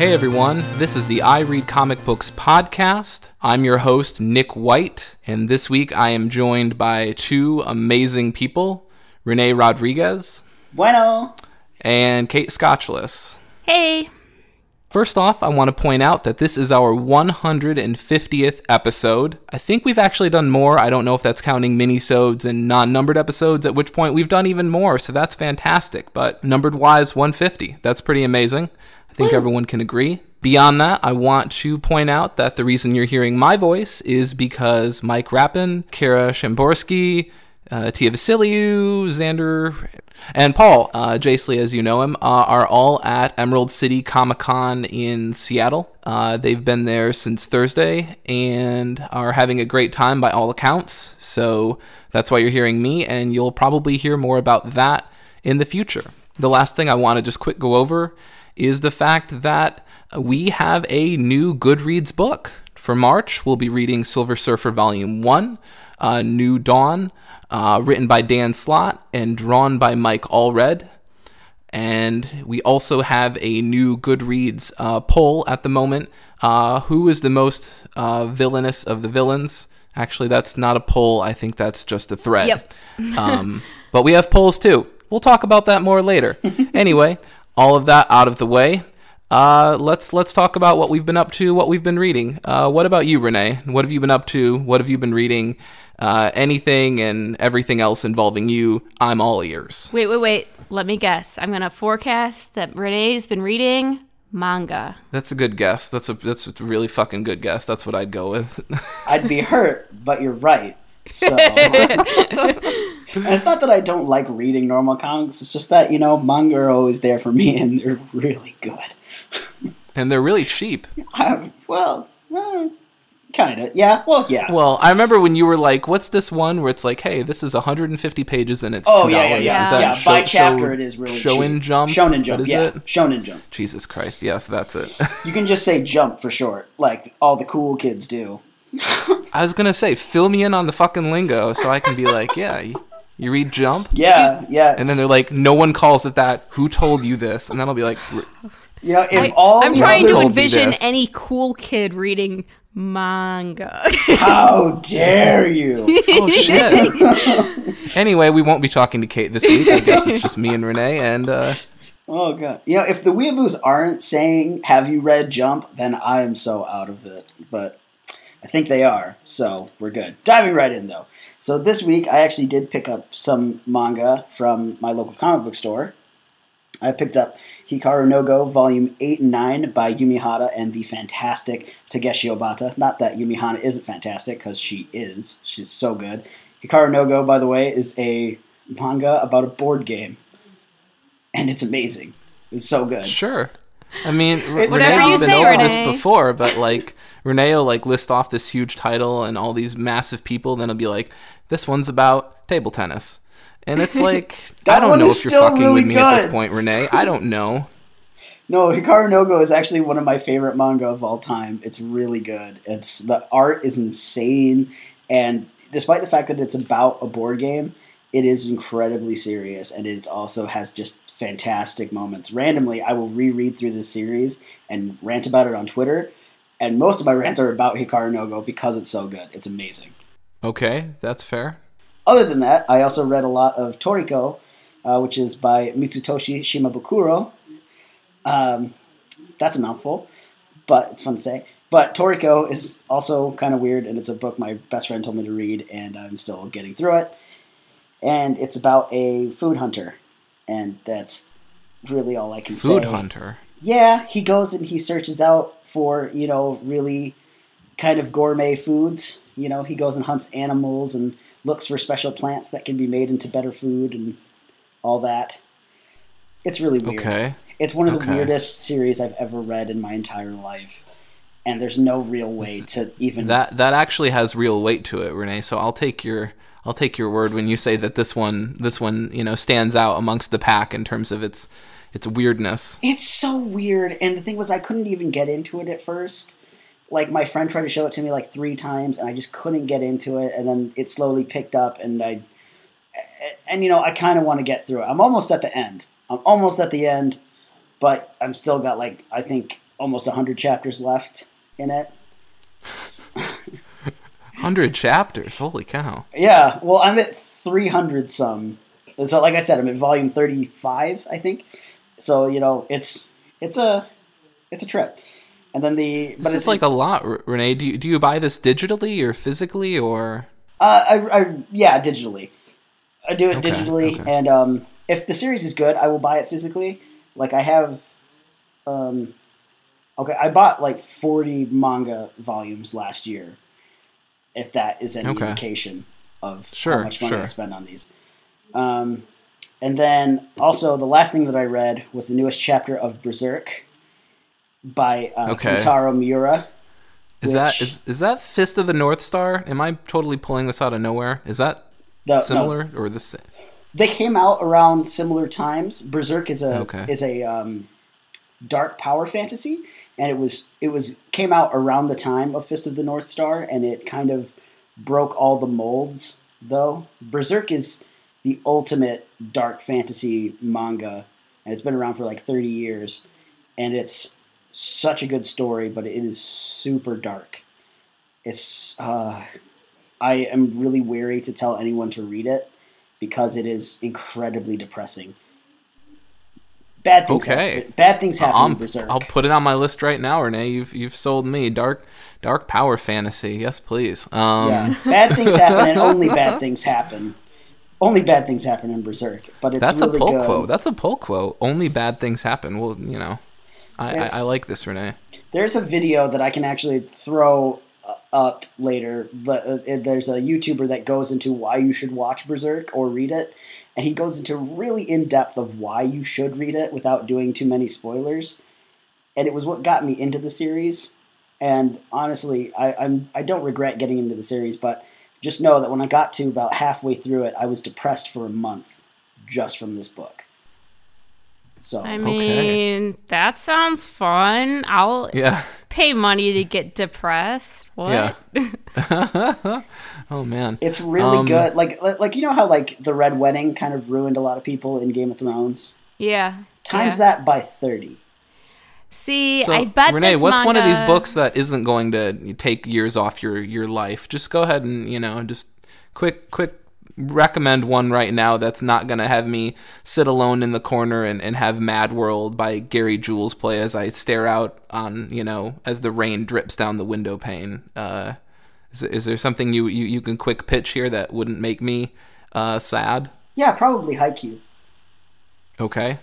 Hey everyone, this is the I Read Comic Books podcast. I'm your host, Nick White, and this week I am joined by two amazing people Renee Rodriguez Bueno. and Kate Scotchless. Hey. First off, I want to point out that this is our 150th episode. I think we've actually done more. I don't know if that's counting minisodes and non-numbered episodes, at which point we've done even more, so that's fantastic. But numbered wise, 150. That's pretty amazing. I think everyone can agree. Beyond that, I want to point out that the reason you're hearing my voice is because Mike Rappin, Kara Shamborsky, uh, Tia Vasiliou, Xander, and Paul, uh, Jacely, as you know him, uh, are all at Emerald City Comic Con in Seattle. Uh, they've been there since Thursday and are having a great time by all accounts. So that's why you're hearing me, and you'll probably hear more about that in the future. The last thing I want to just quick go over is the fact that we have a new Goodreads book. For March, we'll be reading Silver Surfer Volume 1, uh, New Dawn, uh, written by Dan Slott and drawn by Mike Allred. And we also have a new Goodreads uh, poll at the moment. Uh, who is the most uh, villainous of the villains? Actually, that's not a poll. I think that's just a thread. Yep. um, but we have polls too. We'll talk about that more later. anyway, all of that out of the way. Uh, let's let's talk about what we've been up to, what we've been reading. Uh, what about you, Renee? What have you been up to? What have you been reading? Uh, anything and everything else involving you, I'm all ears. Wait, wait, wait. Let me guess. I'm going to forecast that Renee's been reading manga. That's a good guess. That's a that's a really fucking good guess. That's what I'd go with. I'd be hurt, but you're right. So, and it's not that I don't like reading normal comics. It's just that you know manga are always there for me, and they're really good. and they're really cheap. I, well, eh, kind of. Yeah. Well, yeah. Well, I remember when you were like, "What's this one?" Where it's like, "Hey, this is 150 pages and it's oh $2. yeah, yeah, yeah. Is that yeah. show- By chapter, show- it is really Shonen cheap. Jump. Shonen Jump. What is yeah. it? Shonen Jump. Jesus Christ! Yes, that's it. You can just say Jump for short, like all the cool kids do. I was gonna say, fill me in on the fucking lingo so I can be like, yeah, you, you read Jump, Yeah, yeah. and then they're like, no one calls it that. Who told you this? And then I'll be like, "R- you know, if I, all I'm trying to envision any cool kid reading manga. How dare you? oh shit. anyway, we won't be talking to Kate this week. I guess it's just me and Renee, and uh, Oh god. You know, if the weeaboos aren't saying "Have you read Jump?" then I am so out of it. But I think they are, so we're good. Diving right in though. So this week I actually did pick up some manga from my local comic book store. I picked up Hikaru no Go Volume 8 and 9 by Yumi Hotta and the fantastic Takeshi Obata. Not that Yumi Hotta isn't fantastic, because she is. She's so good. Hikaru no Go, by the way, is a manga about a board game. And it's amazing. It's so good. sure. I mean, R- It's- Renee, Whatever you've been say, over this before, but like Renee will like list off this huge title and all these massive people, then it'll be like, this one's about table tennis. And it's like, I don't know if you're fucking really with me at this point, Renee. I don't know. No, Hikaru no Go is actually one of my favorite manga of all time. It's really good. It's the art is insane, and despite the fact that it's about a board game, it is incredibly serious, and it also has just fantastic moments. Randomly, I will reread through this series and rant about it on Twitter, and most of my rants are about Hikaru no Go because it's so good. It's amazing. Okay, that's fair. Other than that, I also read a lot of Toriko, uh, which is by Mitsutoshi Shimabukuro. Um, that's a mouthful, but it's fun to say. But Toriko is also kind of weird, and it's a book my best friend told me to read, and I'm still getting through it. And it's about a food hunter, and that's really all I can Food say. Food hunter. Yeah, he goes and he searches out for, you know, really kind of gourmet foods. You know, he goes and hunts animals and looks for special plants that can be made into better food and all that. It's really weird. Okay. It's one of the Okay. weirdest series I've ever read in my entire life. And there's no real way to even That that actually has real weight to it, Renee. So I'll take your I'll take your word when you say that this one this one, you know, stands out amongst the pack in terms of its its weirdness. It's so weird, and the thing was, I couldn't even get into it at first. Like my friend tried to show it to me like three times, and I just couldn't get into it. And then it slowly picked up, and I, and you know, I kind of want to get through it. I'm almost at the end. I'm almost at the end, but I'm still got like I think almost 100 chapters left in it. 100 chapters. Holy cow. Yeah, well, I'm at 300 some. So, like I said, I'm at volume 35, I think. So, you know, it's it's a it's a trip. And then the but This it's is like a lot, Renee. Do you, do you buy this digitally or physically or? Uh, I, I, yeah, digitally. I do it Okay, digitally, okay. and um, if the series is good, I will buy it physically. Like I have, um, okay, I bought like forty manga volumes last year. If that is any Okay. indication of Sure, how much money I spend on these. Um, and then also the last thing that I read was the newest chapter of Berserk by uh, Okay. Kentaro Miura. Is that Which- is is that Fist of the North Star? Am I totally pulling this out of nowhere? Is that The, no, similar or the same? they came out around similar times. Berserk is a Okay. is a um, dark power fantasy, and it was it was came out around the time of Fist of the North Star, and it kind of broke all the molds. Though Berserk is the ultimate dark fantasy manga, and it's been around for like thirty years, and it's such a good story, but it is super dark. It's uh, I am really wary to tell anyone to read it because it is incredibly depressing. Bad things. Okay. Happen. Bad things happen in I'm, Berserk. I'll put it on my list right now, Renee. You've you've sold me dark dark power fantasy. Yes, please. Um, yeah, bad things happen, and only bad things happen. Only bad things happen in Berserk, but it's That's really a pull good. quote. That's a pull quote. Only bad things happen. Well, you know, I, I, I like this, Renee. There's a video that I can actually throw uh, up later, but uh, there's a YouTuber that goes into why you should watch Berserk or read it, and he goes into really in depth of why you should read it without doing too many spoilers. And it was what got me into the series. And honestly, I, I'm I don't regret getting into the series, but just know that when I got to about halfway through it, I was depressed for a month just from this book. So I mean, that sounds fun. I'll Yeah. pay money to get depressed. What? Yeah. oh man. It's really Um, good. Like like like, you know how like the Red Wedding kind of ruined a lot of people in Game of Thrones. yeah. Times yeah. that by thirty. See, So, I bet Renee, this what's one of these books that isn't going to take years off your your life? Just go ahead and you know, just quick quick recommend one right now that's not going to have me sit alone in the corner and, and have Mad World by Gary Jules play as I stare out on you know as the rain drips down the window pane. Uh, is, is there something you, you you can quick pitch here that wouldn't make me uh, sad? Yeah, probably Haikyuu. Okay.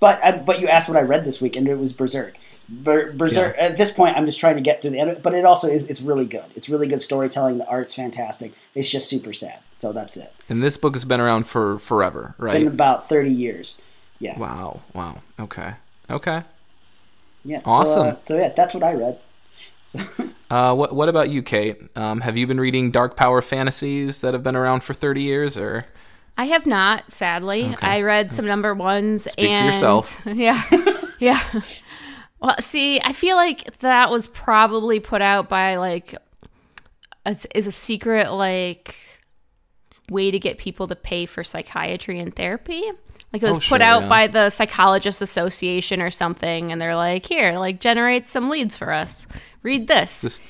But uh, but you asked what I read this week, and it was Berserk. Ber- Berserk. At this point, I'm just trying to get through the end. But it also is. It's really good. It's really good storytelling. The art's fantastic. It's just super sad. So that's it. And this book has been around for forever, right? Been about thirty years. Yeah. Wow. Wow. Okay. Okay. Yeah. Awesome. So, uh, so yeah, that's what I read. Uh, what What about you, Kate? Um, have you been reading dark power fantasies that have been around for thirty years, or I have not, sadly. I read some number ones. Speak for yourself. Yeah, yeah. Well, see, I feel like that was probably put out by like a, is a secret like way to get people to pay for psychiatry and therapy. Like it was Oh, put sure, out yeah. by the Psychologist Association or something, and they're like, "Here, like generate some leads for us. Read this." just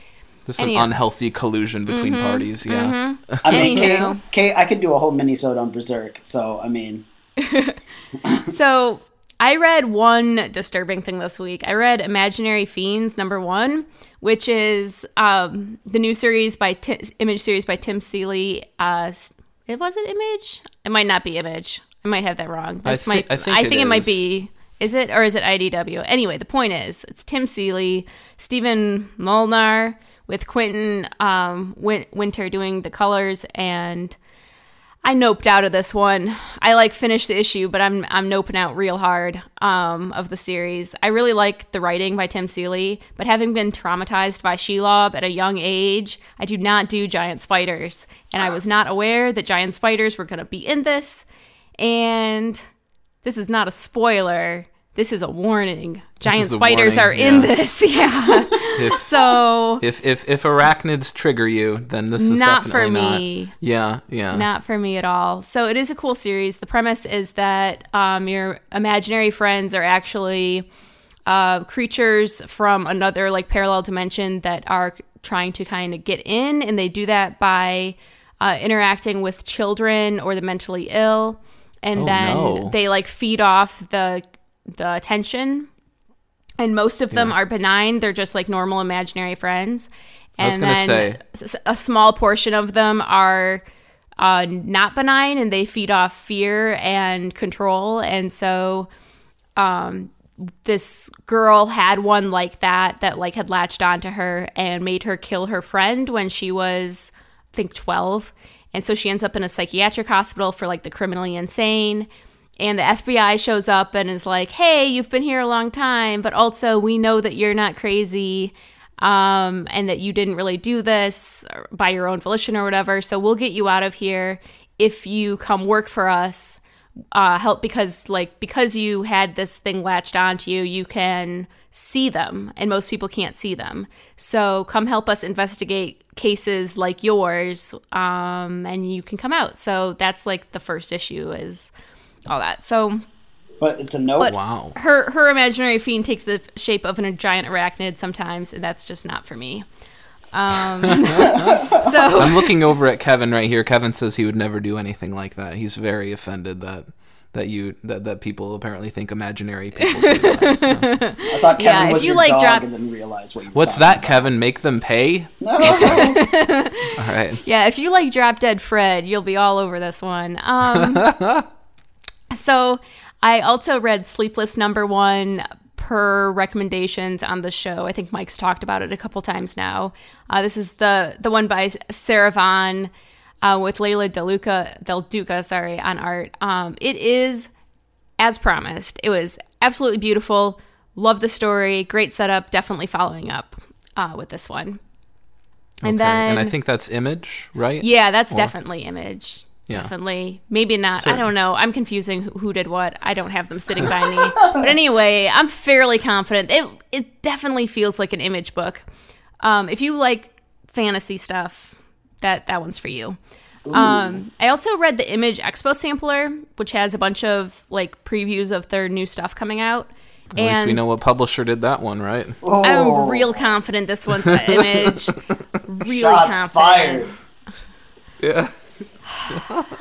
just an unhealthy collusion between mm-hmm, parties? Yeah. Mm-hmm. I mean, Kate, Kate, I could do a whole mini-sode on Berserk. So I mean, So I read one disturbing thing this week. I read Imaginary Fiends number one, which is um, the new series by Image series by Tim Seeley. Uh, it was it Image? It might not be Image. I might have that wrong. I This thi- might. I think it it, might be. Is it or is it IDW? Anyway, the point is, it's Tim Seeley, Stephen Molnar with Quinton um, Win- Winter doing the colors and. I noped out of this one. I like finished the issue, but I'm I'm noping out real hard um, of the series. I really like the writing by Tim Seeley, but having been traumatized by Shelob at a young age, I do not do giant spiders, and I was not aware that giant spiders were going to be in this. And this is not a spoiler. This is a warning. Giant spiders warning, are in this. Yeah. If, so if if if arachnids trigger you, then this is Not for definitely not. me. Yeah. Yeah. Not for me at all. So it is a cool series. The premise is that um, your imaginary friends are actually uh, creatures from another like parallel dimension that are trying to kind of get in, and they do that by uh, interacting with children or the mentally ill, and Oh, then no. they like feed off the the attention. And most of them Yeah. are benign; they're just like normal imaginary friends. And then say. a small portion of them are uh, not benign, and they feed off fear and control. And so, um, this girl had one like that that like had latched onto her and made her kill her friend when she was I think 12 and so she ends up in a psychiatric hospital for like the criminally insane and the FBI shows up and is like hey you've been here a long time but also we know that you're not crazy um, and that you didn't really do this by your own volition or whatever. So we'll get you out of here if you come work for us uh, help because like because you had this thing latched onto you you can see them and most people can't see them. So come help us investigate cases like yours um, and you can come out. So that's like the first issue is all that so But it's a no. But- Wow. her her imaginary fiend takes the shape of a giant arachnid sometimes and that's just not for me um, so I'm looking over at Kevin right here. Kevin says he would never do anything like that. He's very offended that that you that, that people apparently think imaginary people do that. so. I thought Kevin Yeah, if was you your like dog drop- and then realized what you were What's that, about. Kevin? Make them pay? No. All right. Yeah, if you like Drop Dead Fred, you'll be all over this one. Um, so I also read Sleepless Number One per recommendations on the show. I think Mike's talked about it a couple times now. Uh, this is the the one by Sarah Vaughn uh, with Leila Del Duca, Del Duca, sorry, on art. Um, it is as promised. It was absolutely beautiful. Love the story. Great setup. Definitely following up uh, with this one. And Okay, then and I think that's Image, right? yeah, that's Or- definitely image. Yeah. Definitely. Maybe not. So- I don't know. I'm confusing who, who did what. I don't have them sitting by me. but anyway, I'm fairly confident. It it definitely feels like an image book. Um, if you like fantasy stuff, that that one's for you. Um, I also read the Image Expo sampler, which has a bunch of like previews of their new stuff coming out. At least we know what publisher did that one, right? Oh, I'm real confident this one's the Image. Really shots confident. fired. Yeah.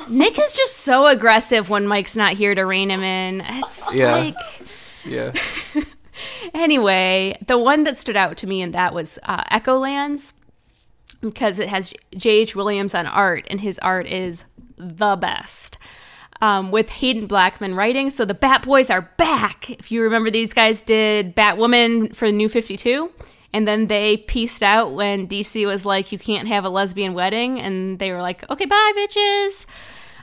Nick is just so aggressive when Mike's not here to rein him in. It's Yeah. like Yeah. anyway, the one that stood out to me in that was uh, Echolands because it has J.H. Williams on art, and his art is the best. Um, with Haden Blackman writing, so the Bat Boys are back. If you remember, these guys did Batwoman for the New Fifty Two, and then they pieced out when DC was like, "You can't have a lesbian wedding," and they were like, "Okay, bye, bitches."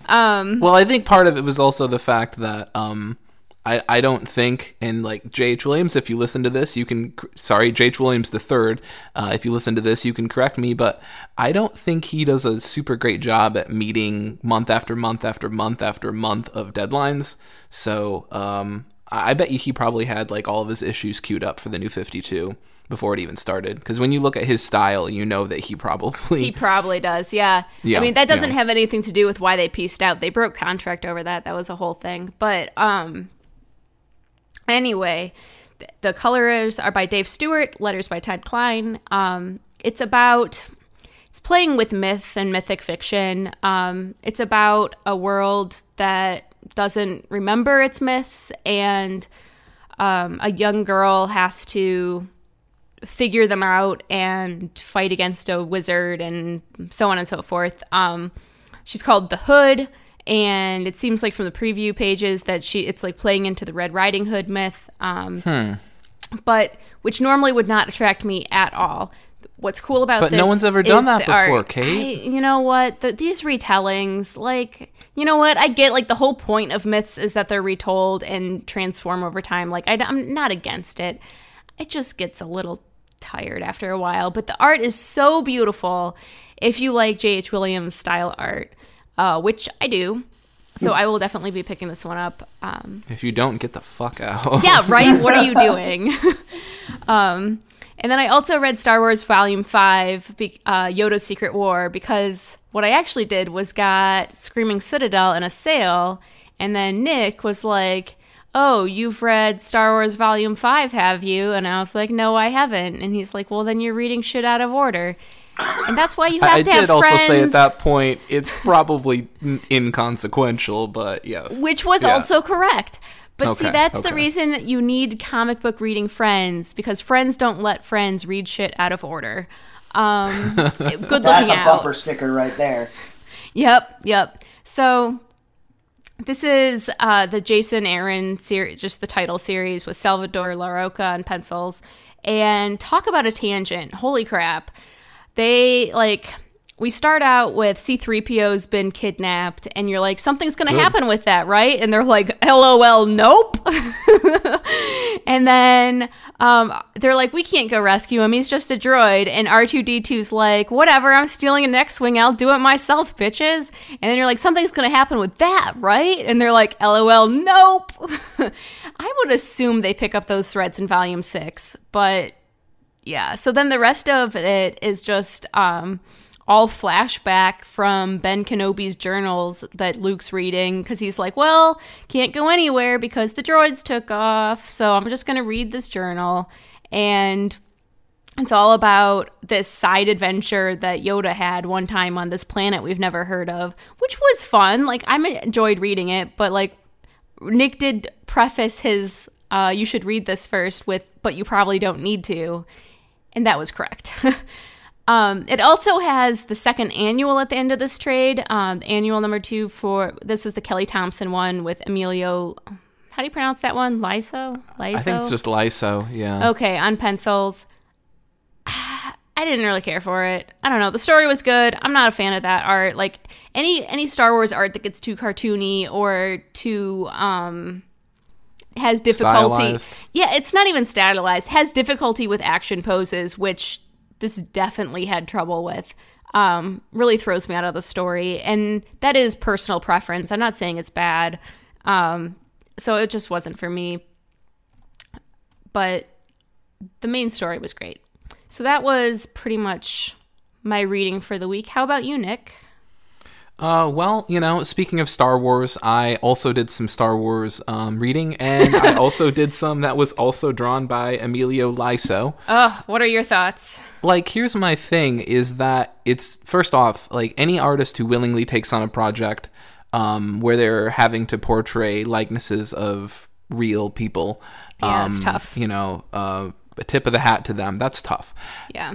Um, Well, I think part of it was also the fact that um, I I don't think and like J.H. Williams, if you listen to this, you can sorry J.H. Williams the third, uh, if you listen to this, you can correct me, but I don't think he does a super great job at meeting month after month after month after month of deadlines. So um, I bet you he probably had like all of his issues queued up for the new Fifty Two before it even started. Because when you look at his style, you know that he probably He probably does, yeah. Yeah, I mean, that doesn't yeah. have anything to do with why they pieced out. They broke contract over that. That was a whole thing. But um anyway, th- the colors are by Dave Stewart, letters by Todd Klein. Um it's about it's playing with myth and mythic fiction. Um it's about a world that doesn't remember its myths and um, a young girl has to figure them out and fight against a wizard and so on and so forth. Um, she's called the Hood, and it seems like from the preview pages that she it's like playing into the Red Riding Hood myth, um, but which normally would not attract me at all. What's cool about But this? no one's ever done that the art. before, Kate. I- you know what? The, these retellings, like, you know what? I get like the whole point of myths is that they're retold and transform over time. Like, I, am not against it. It just gets a little tired after a while. But the art is so beautiful. If you like J.H. Williams style art, uh, which I do, so I will definitely be picking this one up. Um, if you don't get the fuck out. yeah, right. What are you doing? um, and then I also read Star Wars Volume Five, be- uh, Yoda's Secret War, because what I actually did was got Screaming Citadel in a sale, and then Nick was like, oh, you've read Star Wars Volume 5, have you? And I was like, no, I haven't. And he's like, well, then you're reading shit out of order. And that's why you have I to have friends. I did also say at that point it's probably n- inconsequential, but yes. which was Yeah. also correct. But see, Okay, that's the reason you need comic book reading friends because friends don't let friends read shit out of order. Um, good looking That's a out. bumper sticker right there. Yep, yep. So this is uh, the Jason Aaron series, just the title series with Salvador Larroca on pencils. And talk about a tangent. Holy crap. They like we start out with C3PO's been kidnapped and you're like something's going to happen with that, right? And they're like LOL, nope. and then um, they're like, we can't go rescue him. He's just a droid. And R2D2's like, whatever, I'm stealing an X Wing. I'll do it myself, bitches. And then you're like, something's going to happen with that, right? And they're like, LOL, nope. I would assume they pick up those threads in volume six. But yeah, so then the rest of it is just. Um, all flashback from Ben Kenobi's journals that Luke's reading because he's like, well, can't go anywhere because the droids took off. So I'm just going to read this journal. And it's all about this side adventure that Yoda had one time on this planet we've never heard of, which was fun. Like, I enjoyed reading it, but like, Nick did preface his, uh, you should read this first with, but you probably don't need to. And that was correct. Um, it also has the second annual at the end of this trade. Um, annual number two for this is the Kelly Thompson one with Emilio. How do you pronounce that one? Laiso. Laiso. I think it's just Laiso, yeah. okay on pencils. I didn't really care for it. I don't know. The story was good. I'm not a fan of that art. Like any any Star Wars art that gets too cartoony or too um has difficulty. Stylized. Yeah, it's not even stylized. Has difficulty with action poses, which this definitely had trouble with. Um, really throws me out of the story, and that is personal preference. I'm not saying it's bad. Um, so it just wasn't for me. But the main story was great. So that was pretty much my reading for the week. How about you, Nick? Uh, well, you know, speaking of Star Wars, I also did some Star Wars um, reading, and I also did some that was also drawn by Emilio Laiso. Oh, what are your thoughts? like here's my thing is that it's first off like any artist who willingly takes on a project um, where they're having to portray likenesses of real people Yeah, it's um, tough. you know uh, a tip of the hat to them that's tough Yeah.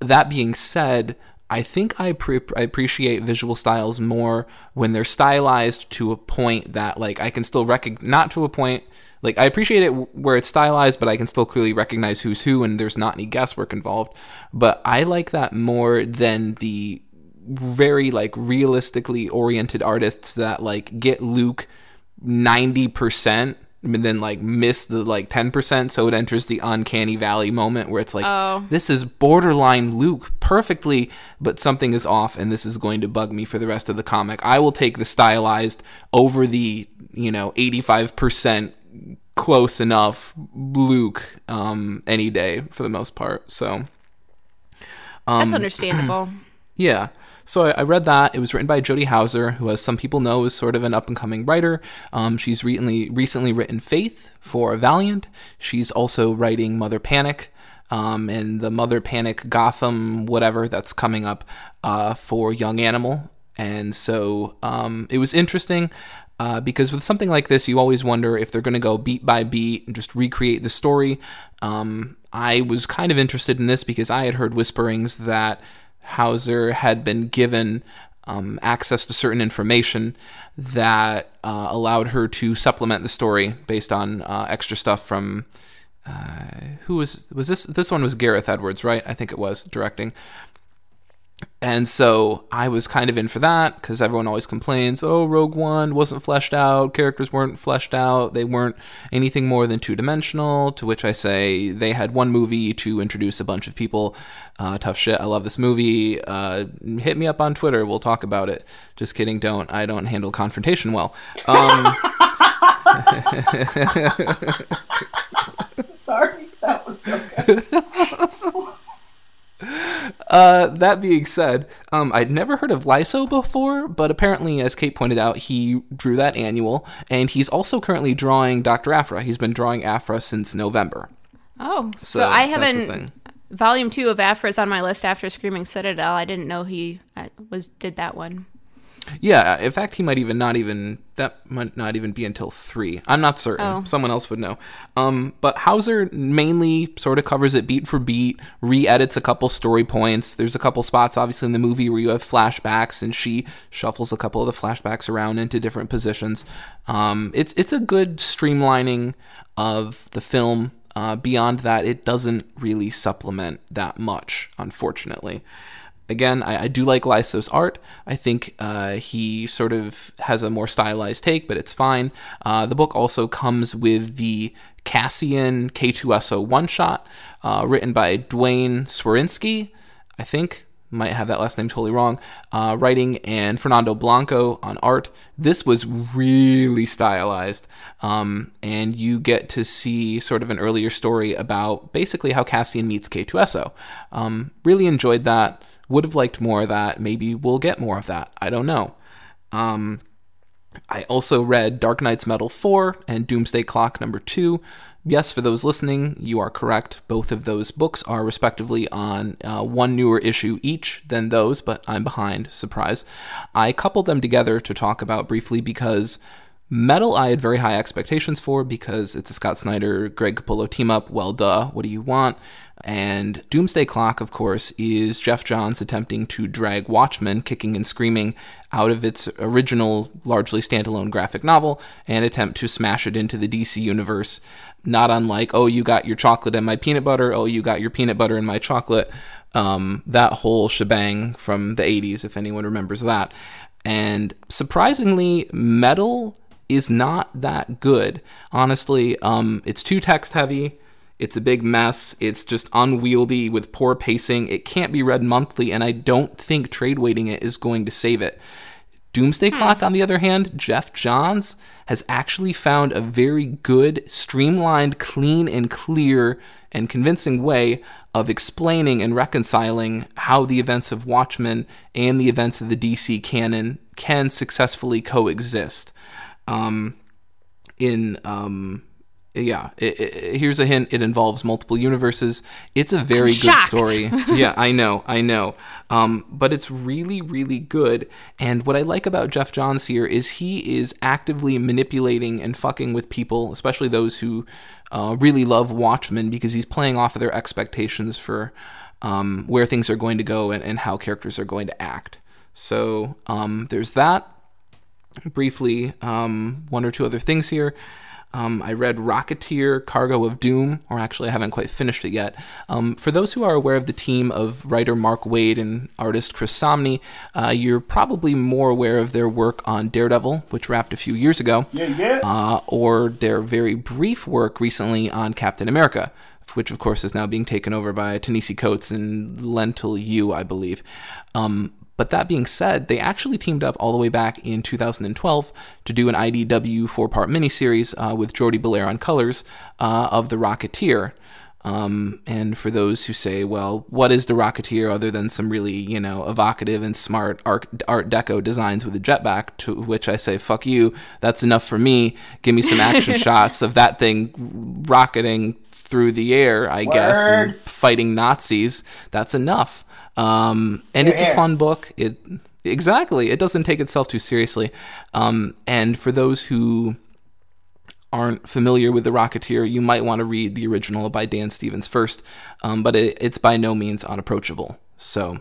that being said, I think I, pre- I appreciate visual styles more when they're stylized to a point that like I can still recognize not to a point like I appreciate it where it's stylized, but I can still clearly recognize who's who and there's not any guesswork involved. But I like that more than the very like realistically oriented artists that like get Luke ninety percent and then like miss the like 10% so it enters the uncanny valley moment where it's like Oh. this is borderline Luke perfectly but something is off and this is going to bug me for the rest of the comic I will take the stylized over the you know 85% close enough Luke um any day for the most part so That's understandable. yeah. So I, I read that. It was written by Jody Houser, who, as some people know, is sort of an up and coming writer. Um, she's recently recently written Faith for Valiant. She's also writing Mother Panic. Um, and the Mother Panic Gotham, whatever that's coming up uh, for Young Animal. And so um, it was interesting uh, because with something like this, you always wonder if they're going to go beat by beat and just recreate the story. Um, I was kind of interested in this because I had heard whisperings that Houser had been given um, access to certain information that uh, allowed her to supplement the story based on uh, extra stuff from uh, who was was this this one was Gareth Edwards right? I think it was directing and so I was kind of in for that because everyone always complains, oh, Rogue One wasn't fleshed out, characters weren't fleshed out, they weren't anything more than two dimensional. To which I say they had one movie to introduce a bunch of people. Uh, tough shit. I love this movie. Uh, hit me up on Twitter. We'll talk about it. Just kidding. Don't. I don't handle confrontation well. Um, Sorry, that was so good. Uh, that being said, um, I'd never heard of Laiso before, but apparently, as Kate pointed out, he drew that annual, and he's also currently drawing Dr. Aphra. He's been drawing Aphra since November. Oh, so, So I haven't. Volume two of Aphra is on my list after Screaming Citadel. I didn't know he was did that one. Yeah, in fact, he might even not even that might not even be until three. I'm not certain. Oh. Someone else would know. Um, but Houser mainly sort of covers it beat for beat, re-edits a couple story points. There's a couple spots, obviously, in the movie where you have flashbacks, and she shuffles a couple of the flashbacks around into different positions. Um, it's it's a good streamlining of the film. Uh, beyond that, it doesn't really supplement that much, unfortunately again, I, I do like Laiso's art. I think uh, he sort of has a more stylized take, but it's fine. Uh, the book also comes with the Cassian K2SO one shot, uh, written by Duane Swierczynski, I think. Might have that last name totally wrong. Uh, writing and Fernando Blanco on art. This was really stylized, um, and you get to see sort of an earlier story about basically how Cassian meets K2SO. Um, really enjoyed that. Would have liked more of that. Maybe we'll get more of that. I don't know. Um, I also read Dark Nights Metal 4 and Doomsday Clock number 2. Yes, for those listening, you are correct. Both of those books are respectively on uh, one newer issue each than those, but I'm behind. Surprise. I coupled them together to talk about briefly because Metal I had very high expectations for because it's a Scott Snyder, Greg Capullo team up. Well, duh, what do you want? And Doomsday Clock, of course, is Geoff Johns attempting to drag Watchmen, kicking and screaming, out of its original, largely standalone graphic novel and attempt to smash it into the DC universe. Not unlike, oh, you got your chocolate and my peanut butter, oh, you got your peanut butter and my chocolate. Um, that whole shebang from the 80s, if anyone remembers that. And surprisingly, Metal is not that good. Honestly, um, it's too text heavy. It's a big mess. It's just unwieldy with poor pacing. It can't be read monthly, and I don't think trade weighting it is going to save it. Doomsday Clock, on the other hand, Geoff Johns has actually found a very good, streamlined, clean, and clear and convincing way of explaining and reconciling how the events of Watchmen and the events of the DC canon can successfully coexist. Um, in um, yeah, it, it, here's a hint. It involves multiple universes. It's a very good story. yeah, I know, I know. Um, but it's really, really good. And what I like about Geoff Johns here is he is actively manipulating and fucking with people, especially those who uh, really love Watchmen, because he's playing off of their expectations for um, where things are going to go and, and how characters are going to act. So um, there's that briefly um, one or two other things here. Um, I read Rocketeer Cargo of Doom, or actually, I haven't quite finished it yet. Um, for those who are aware of the team of writer Mark Waid and artist Chris Samnee, uh, you're probably more aware of their work on Daredevil, which wrapped a few years ago, Yeah, yeah. uh, or their very brief work recently on Captain America, which of course is now being taken over by Ta-Nehisi Coates and Leinil Yu, I believe. Um, but that being said, they actually teamed up all the way back in 2012 to do an IDW four part miniseries uh, with Jordie Bellaire on colors uh, of The Rocketeer. Um, and for those who say, well, what is The Rocketeer other than some really, you know, evocative and smart art, art deco designs with a jetpack, to which I say, fuck you, that's enough for me. Give me some action shots of that thing rocketing through the air, I guess, and fighting Nazis. That's enough. Um, and it's a fun book. It exactly. It doesn't take itself too seriously. Um, and for those who aren't familiar with the Rocketeer, you might want to read the original by Dan Stevens first. Um, but it, it's by no means unapproachable. So,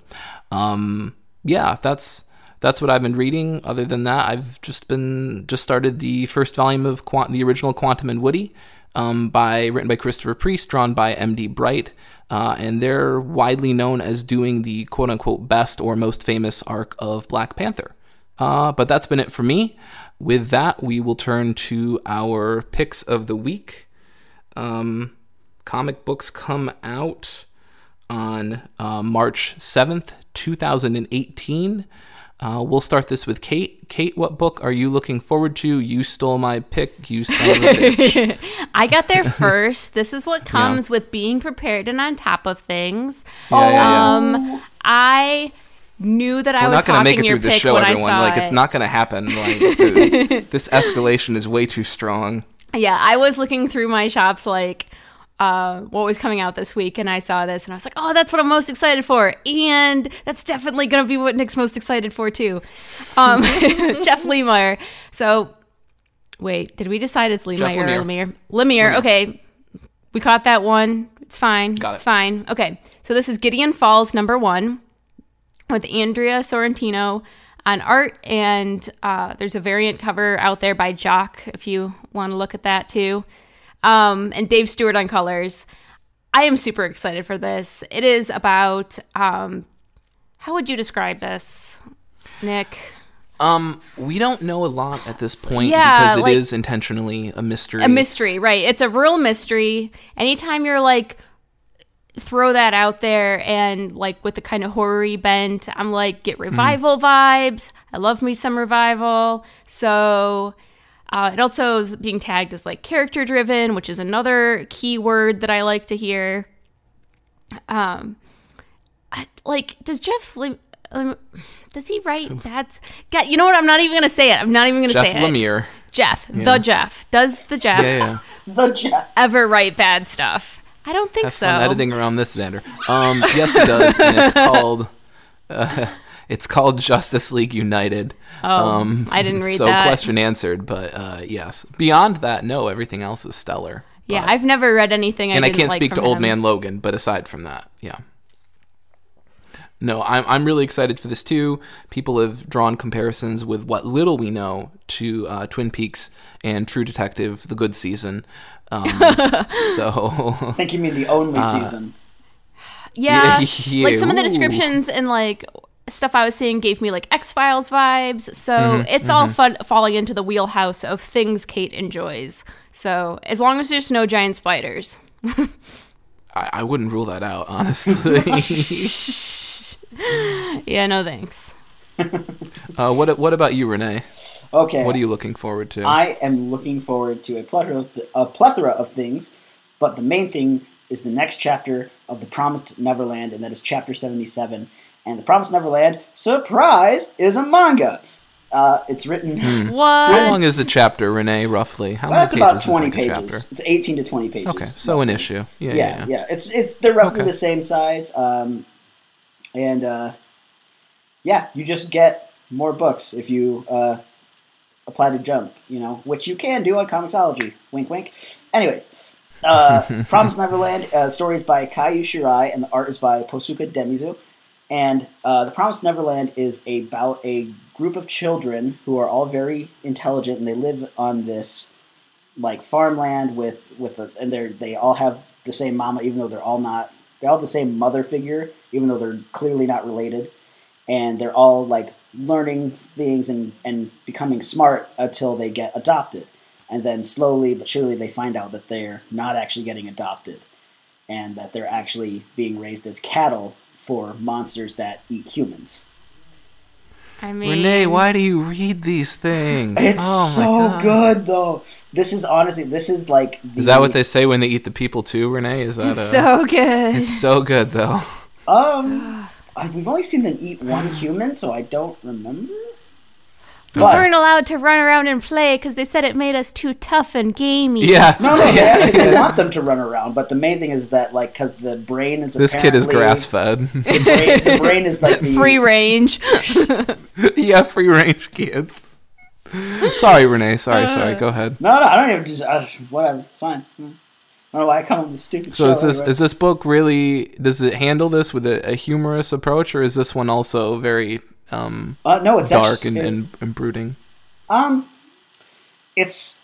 um, yeah, that's that's what I've been reading. Other than that, I've just been just started the first volume of Quant- the original Quantum and Woody, um, by written by Christopher Priest, drawn by M.D. Bright, uh, and they're widely known as doing the quote unquote best or most famous arc of Black Panther. Uh, but that's been it for me. With that, we will turn to our picks of the week. Um, comic books come out on uh, March 7th, 2018. Uh, we'll start this with Kate. Kate, what book are you looking forward to? You stole my pick, you son of a bitch. I got there first. This is what comes with being prepared and on top of things. Yeah, yeah, yeah. Um, I knew that I We're was not going to make it your through this pick show, when I everyone. Like, it. it's not going to happen. Like, this escalation is way too strong. Yeah, I was looking through my shops like uh, what was coming out this week, and I saw this, and I was like, "Oh, that's what I'm most excited for," and that's definitely gonna be what Nick's most excited for too. Um, Jeff Lemire. So, wait, did we decide it's Lemire or Lemire. Lemire? Lemire. Okay, we caught that one. It's fine. Got it. it's fine. Okay, so this is Gideon Falls number one with Andrea Sorrentino on art, and uh, there's a variant cover out there by Jock if you want to look at that too. Um, and Dave Stewart on colors. I am super excited for this. It is about um, how would you describe this, Nick? Um, we don't know a lot at this point Yeah, because it is like- intentionally a mystery. A mystery, right? It's a real mystery. Anytime you're like throw that out there and like with the kind of horror bent, I'm like get revival vibes. I love me some revival. So uh, it also is being tagged as like character driven, which is another key word that I like to hear. Um, I, like does Jeff Lim- Lim- does he write bad? s- God, you know what? I'm not even gonna say it. I'm not even gonna Jeff say it. Jeff Lemire. Jeff, the Jeff. Does the Jeff Yeah, yeah. The Jeff. ever write bad stuff? I don't think Have so. fun editing around this, Xander. Um, yes, it does, and it's called. Uh, it's called Justice League United. Oh, I didn't read so that. So question answered, but uh, yes. Beyond that, no, everything else is stellar. Yeah, But- I've never read anything. I and I didn't can't like speak to from Old. Man Logan, but aside from that, yeah. No, I'm I'm really excited for this too. People have drawn comparisons with what little we know to uh, Twin Peaks and True Detective: The Good Season. Um, so I think you mean the only Uh, season. Yeah, Yeah, like some of the ooh. descriptions and like stuff I was seeing gave me like X Files vibes. So Mm-hmm, it's all fun falling into the wheelhouse of things Kate enjoys. So as long as there's no giant spiders. I, I wouldn't rule that out, honestly. Yeah, no thanks. uh, what what about you, Renee? Okay. What are you looking forward to? I am looking forward to a plethora of th- a plethora of things, but the main thing is the next chapter of the Promised Neverland, and that is chapter seventy-seven. And the Promised Neverland, surprise, is a manga. Uh, it's written. What? How long is the chapter, Renee? Roughly? How Well, many that's about pages twenty is like pages. chapter? It's eighteen to twenty pages. Okay, so an issue. Yeah, yeah, yeah, yeah. yeah. It's it's they're roughly Okay. the same size, um, and uh, yeah, you just get more books if you uh, apply to Jump, you know, which you can do on Comixology. Wink, wink. Anyways, uh, Promised Neverland uh, stories by Kaiu Shirai, and the art is by Posuka Demizu. And uh, the Promised Neverland is about a group of children who are all very intelligent, and they live on this like farmland with with a, and they they all have the same mama, even though they're all not. They all have the same mother figure, even though they're clearly not related. And they're all like learning things and and becoming smart until they get adopted, and then slowly but surely they find out that they're not actually getting adopted, and that they're actually being raised as cattle for monsters that eat humans. I mean, Renee, why do you read these things? It's oh so good though. This is honestly, this is like. The, Is that what they say when they eat the people too, Renee? Is that It's a, so good. It's so good though. Um, I, we've only seen them eat one human, so I don't remember. We But weren't allowed to run around and play because they said it made us too tough and gamey. Yeah. no, no, they actually they want them to run around. But the main thing is that like because the brain is This kid is apparently- grass fed. The brain, the brain is like the, Free range. yeah, free range kids. Sorry, Renee. Sorry, sorry. Uh. Go ahead. No, no, I don't even just uh, whatever. It's fine. I don't know why I come up with this stupid. So show is this anyway. is this book really? Does it handle this with a, a humorous approach, or is this one also very um, uh, no, it's dark actually, and, and, and brooding? Um, it's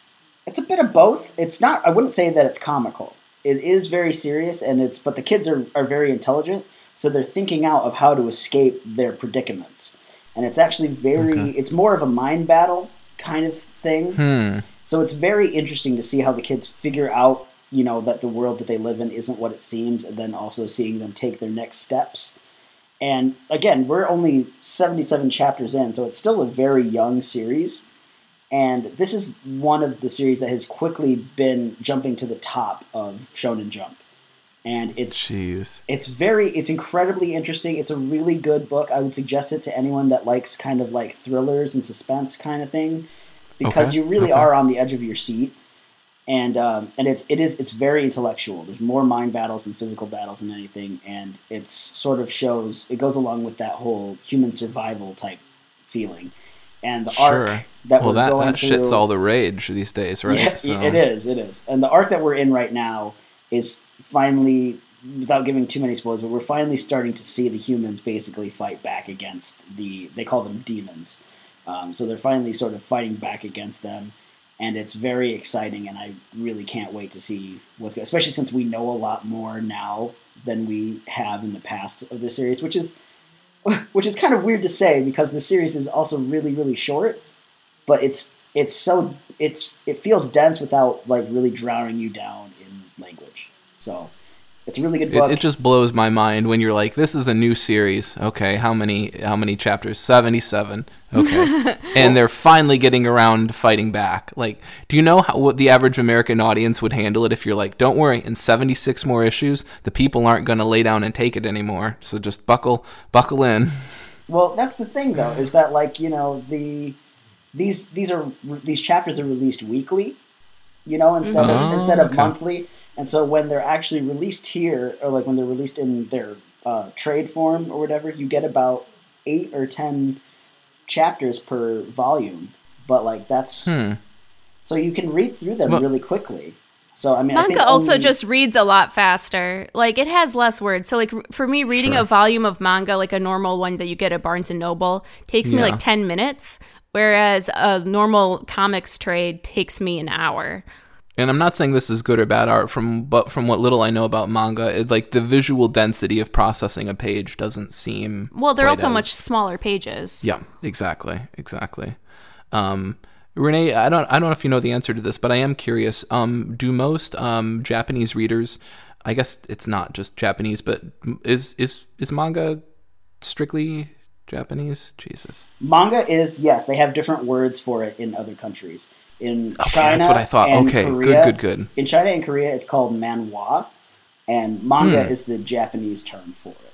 it's a bit of both. It's not. I wouldn't say that it's comical. It is very serious, and it's. But the kids are are very intelligent, so they're thinking out of how to escape their predicaments, and it's actually very. Okay. It's more of a mind battle kind of thing. Hmm. So it's very interesting to see how the kids figure out, you know, that the world that they live in isn't what it seems, and then also seeing them take their next steps. And again, we're only 77 chapters in, so it's still a very young series. And this is one of the series that has quickly been jumping to the top of Shonen Jump. and it's Jeez. it's very it's incredibly interesting. It's a really good book. I would suggest it to anyone that likes kind of like thrillers and suspense kind of thing because Okay, you really okay. are on the edge of your seat. And um, and it's it is it's very intellectual. There's more mind battles and physical battles than anything, and it's sort of shows it goes along with that whole human survival type feeling. And the Sure. arc that well, we're that, going that shit's through, all the rage these days, right? yeah, So- it is. It is. And the arc that we're in right now is finally, without giving too many spoilers, but we're finally starting to see the humans basically fight back against the. They call them demons. Um, so they're finally sort of fighting back against them, and it's very exciting. And I really can't wait to see what's going. Especially since we know a lot more now than we have in the past of the series, which is. Which is kind of weird to say because the series is also really, really short, but it's it's so it's it feels dense without like really drowning you down in language. So it's a really good book. It, it just blows my mind when you're like, "This is a new series. Okay, how many how many chapters? Seventy-seven. Okay, and they're finally getting around fighting back. Like, do you know how, what the average American audience would handle it if you're like, "Don't worry, in seventy-six more issues, the people aren't going to lay down and take it anymore. So just buckle buckle in." well, that's the thing though, is that like you know the these these are these chapters are released weekly, you know, instead of Oh, instead of okay. monthly. And so when they're actually released here, or like when they're released in their uh, trade form or whatever, you get about eight or ten chapters per volume. But like that's Hmm. so you can read through them Well- really quickly. So I mean, I think Manga also only- just reads a lot faster. Like it has less words. So like for me, reading Sure. a volume of manga, like a normal one that you get at Barnes and Noble, takes me like ten minutes, whereas a normal comics trade takes me an hour. And I'm not saying this is good or bad art from but from what little I know about manga, it, like the visual density of processing a page doesn't seem Well, they're also as- much smaller pages. Yeah, exactly, exactly. Um, Renee, I don't I don't know if you know the answer to this, but I am curious. Um, do most um, Japanese readers, I guess it's not just Japanese, but is is is manga strictly Japanese? Jesus. manga is yes, they have different words for it in other countries. In Okay, China, that's what I thought. and Okay, Korea, good, good, good. In China and Korea, it's called manhwa, and manga Hmm. is the Japanese term for it.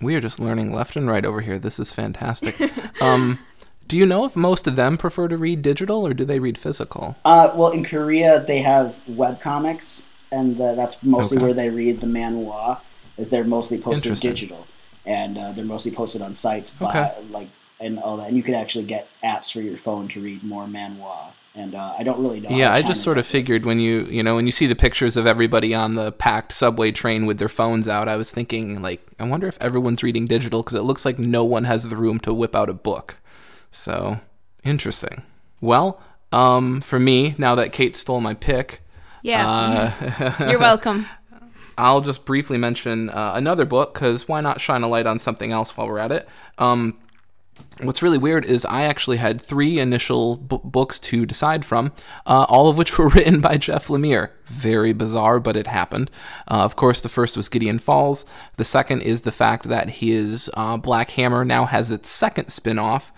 We are just learning left and right over here. This is fantastic. um, do you know if most of them prefer to read digital or do they read physical? Uh, well, in Korea, they have web comics, and the, that's mostly Okay. where they read the manhwa. Is they're mostly posted digital, and uh, they're mostly posted on sites by Okay. like and all that. And you can actually get apps for your phone to read more manhwa. And uh, I don't really know. Yeah, I just sort of figured when you you know when you see the pictures of everybody on the packed subway train with their phones out, I was thinking like, I wonder if everyone's reading digital because it looks like no one has the room to whip out a book. So interesting. Well, um, for me, now that Kate stole my pick, Yeah, uh, you're welcome. I'll just briefly mention uh, another book because why not shine a light on something else while we're at it? Um, what's really weird is I actually had three initial b- books to decide from, uh, all of which were written by Jeff Lemire. Very bizarre, but it happened. Uh, of course, the first was Gideon Falls. The second is the fact that his uh, Black Hammer now has its second spin off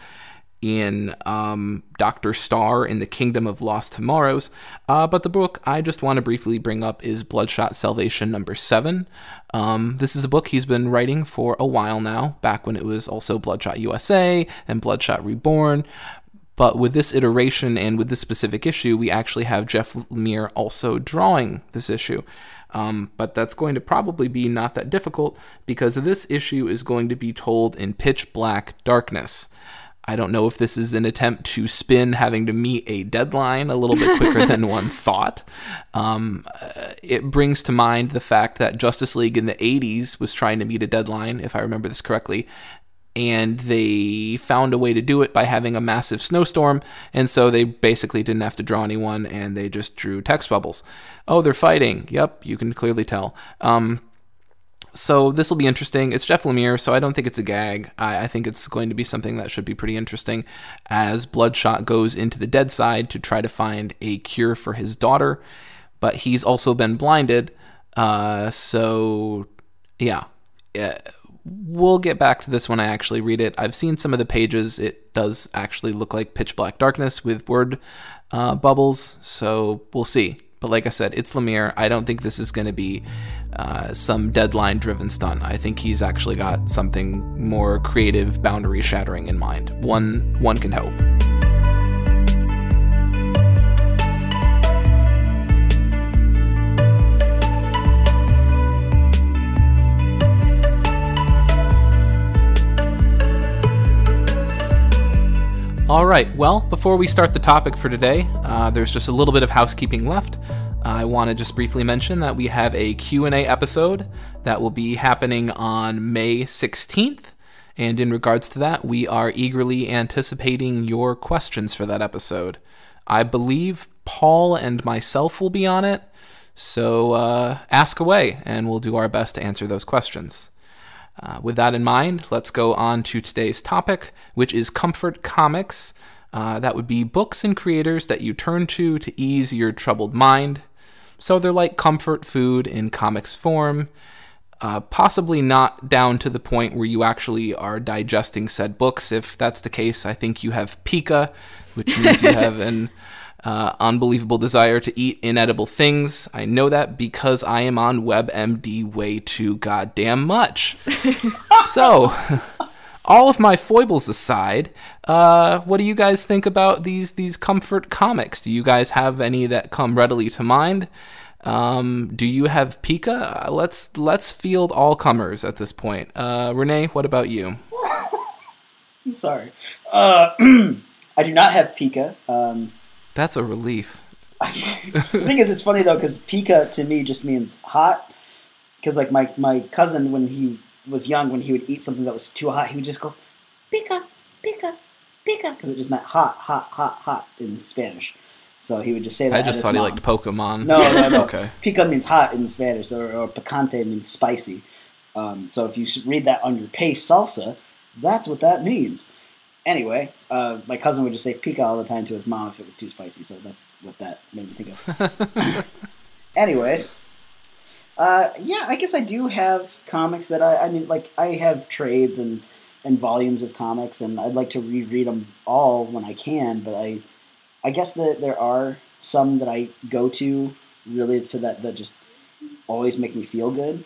in um, Doctor Star in the Kingdom of Lost Tomorrows. Uh, but the book I just want to briefly bring up is Bloodshot Salvation number seven. Um, this is a book he's been writing for a while now, back when it was also Bloodshot USA and Bloodshot Reborn. But with this iteration and with this specific issue, we actually have Jeff Lemire also drawing this issue. Um, but that's going to probably be not that difficult because this issue is going to be told in pitch black darkness. I don't know if this is an attempt to spin having to meet a deadline a little bit quicker than one thought. Um, uh, it brings to mind the fact that Justice League in the 80s was trying to meet a deadline, if I remember this correctly, and they found a way to do it by having a massive snowstorm, and so they basically didn't have to draw anyone, and they just drew text bubbles. Oh, they're fighting. Yep, you can clearly tell. Um, so this will be interesting. It's Jeff Lemire, so I don't think it's a gag. I, I think it's going to be something that should be pretty interesting as Bloodshot goes into the Deadside to try to find a cure for his daughter, but he's also been blinded. Uh, so yeah, yeah, we'll get back to this when I actually read it. I've seen some of the pages. It does actually look like pitch black darkness with word uh, bubbles, so we'll see. But like I said, it's Lemire. I don't think this is going to be uh, some deadline driven stunt. I think he's actually got something more creative, boundary shattering in mind. One, one can hope. All right. Well, before we start the topic for today, uh, there's just a little bit of housekeeping left. I want to just briefly mention that we have a Q&A episode that will be happening on May 16th. And in regards to that, we are eagerly anticipating your questions for that episode. I believe Paul and myself will be on it. So uh, ask away, and we'll do our best to answer those questions. Uh, with that in mind, let's go on to today's topic, which is comfort comics. Uh, that would be books and creators that you turn to to ease your troubled mind. So they're like comfort food in comics form, uh, possibly not down to the point where you actually are digesting said books. If that's the case, I think you have pica, which means you have an uh, unbelievable desire to eat inedible things. I know that because I am on WebMD way too goddamn much. so, all of my foibles aside, uh, what do you guys think about these these comfort comics? Do you guys have any that come readily to mind? Um, do you have pica? Uh, let's let's field all comers at this point. Uh, Renee, what about you? I'm sorry. Uh, I do not have pica. Um, That's a relief. the thing is, it's funny though because pica to me just means hot. Because like my my cousin when he was young, when he would eat something that was too hot, he would just go pica, pica, pica, because it just meant hot, hot, hot, hot in Spanish. So he would just say that. I just thought he liked Pokemon. No, no, no. okay. Pica means hot in Spanish, or, or picante means spicy. Um, so if you read that on your paste salsa, that's what that means. Anyway, uh, my cousin would just say pica all the time to his mom if it was too spicy. So that's what that made me think of. Anyways, uh, yeah, I guess I do have comics that I, I mean, like I have trades and and volumes of comics, and I'd like to reread them all when I can. But I, I guess that there are some that I go to really so that that just always make me feel good.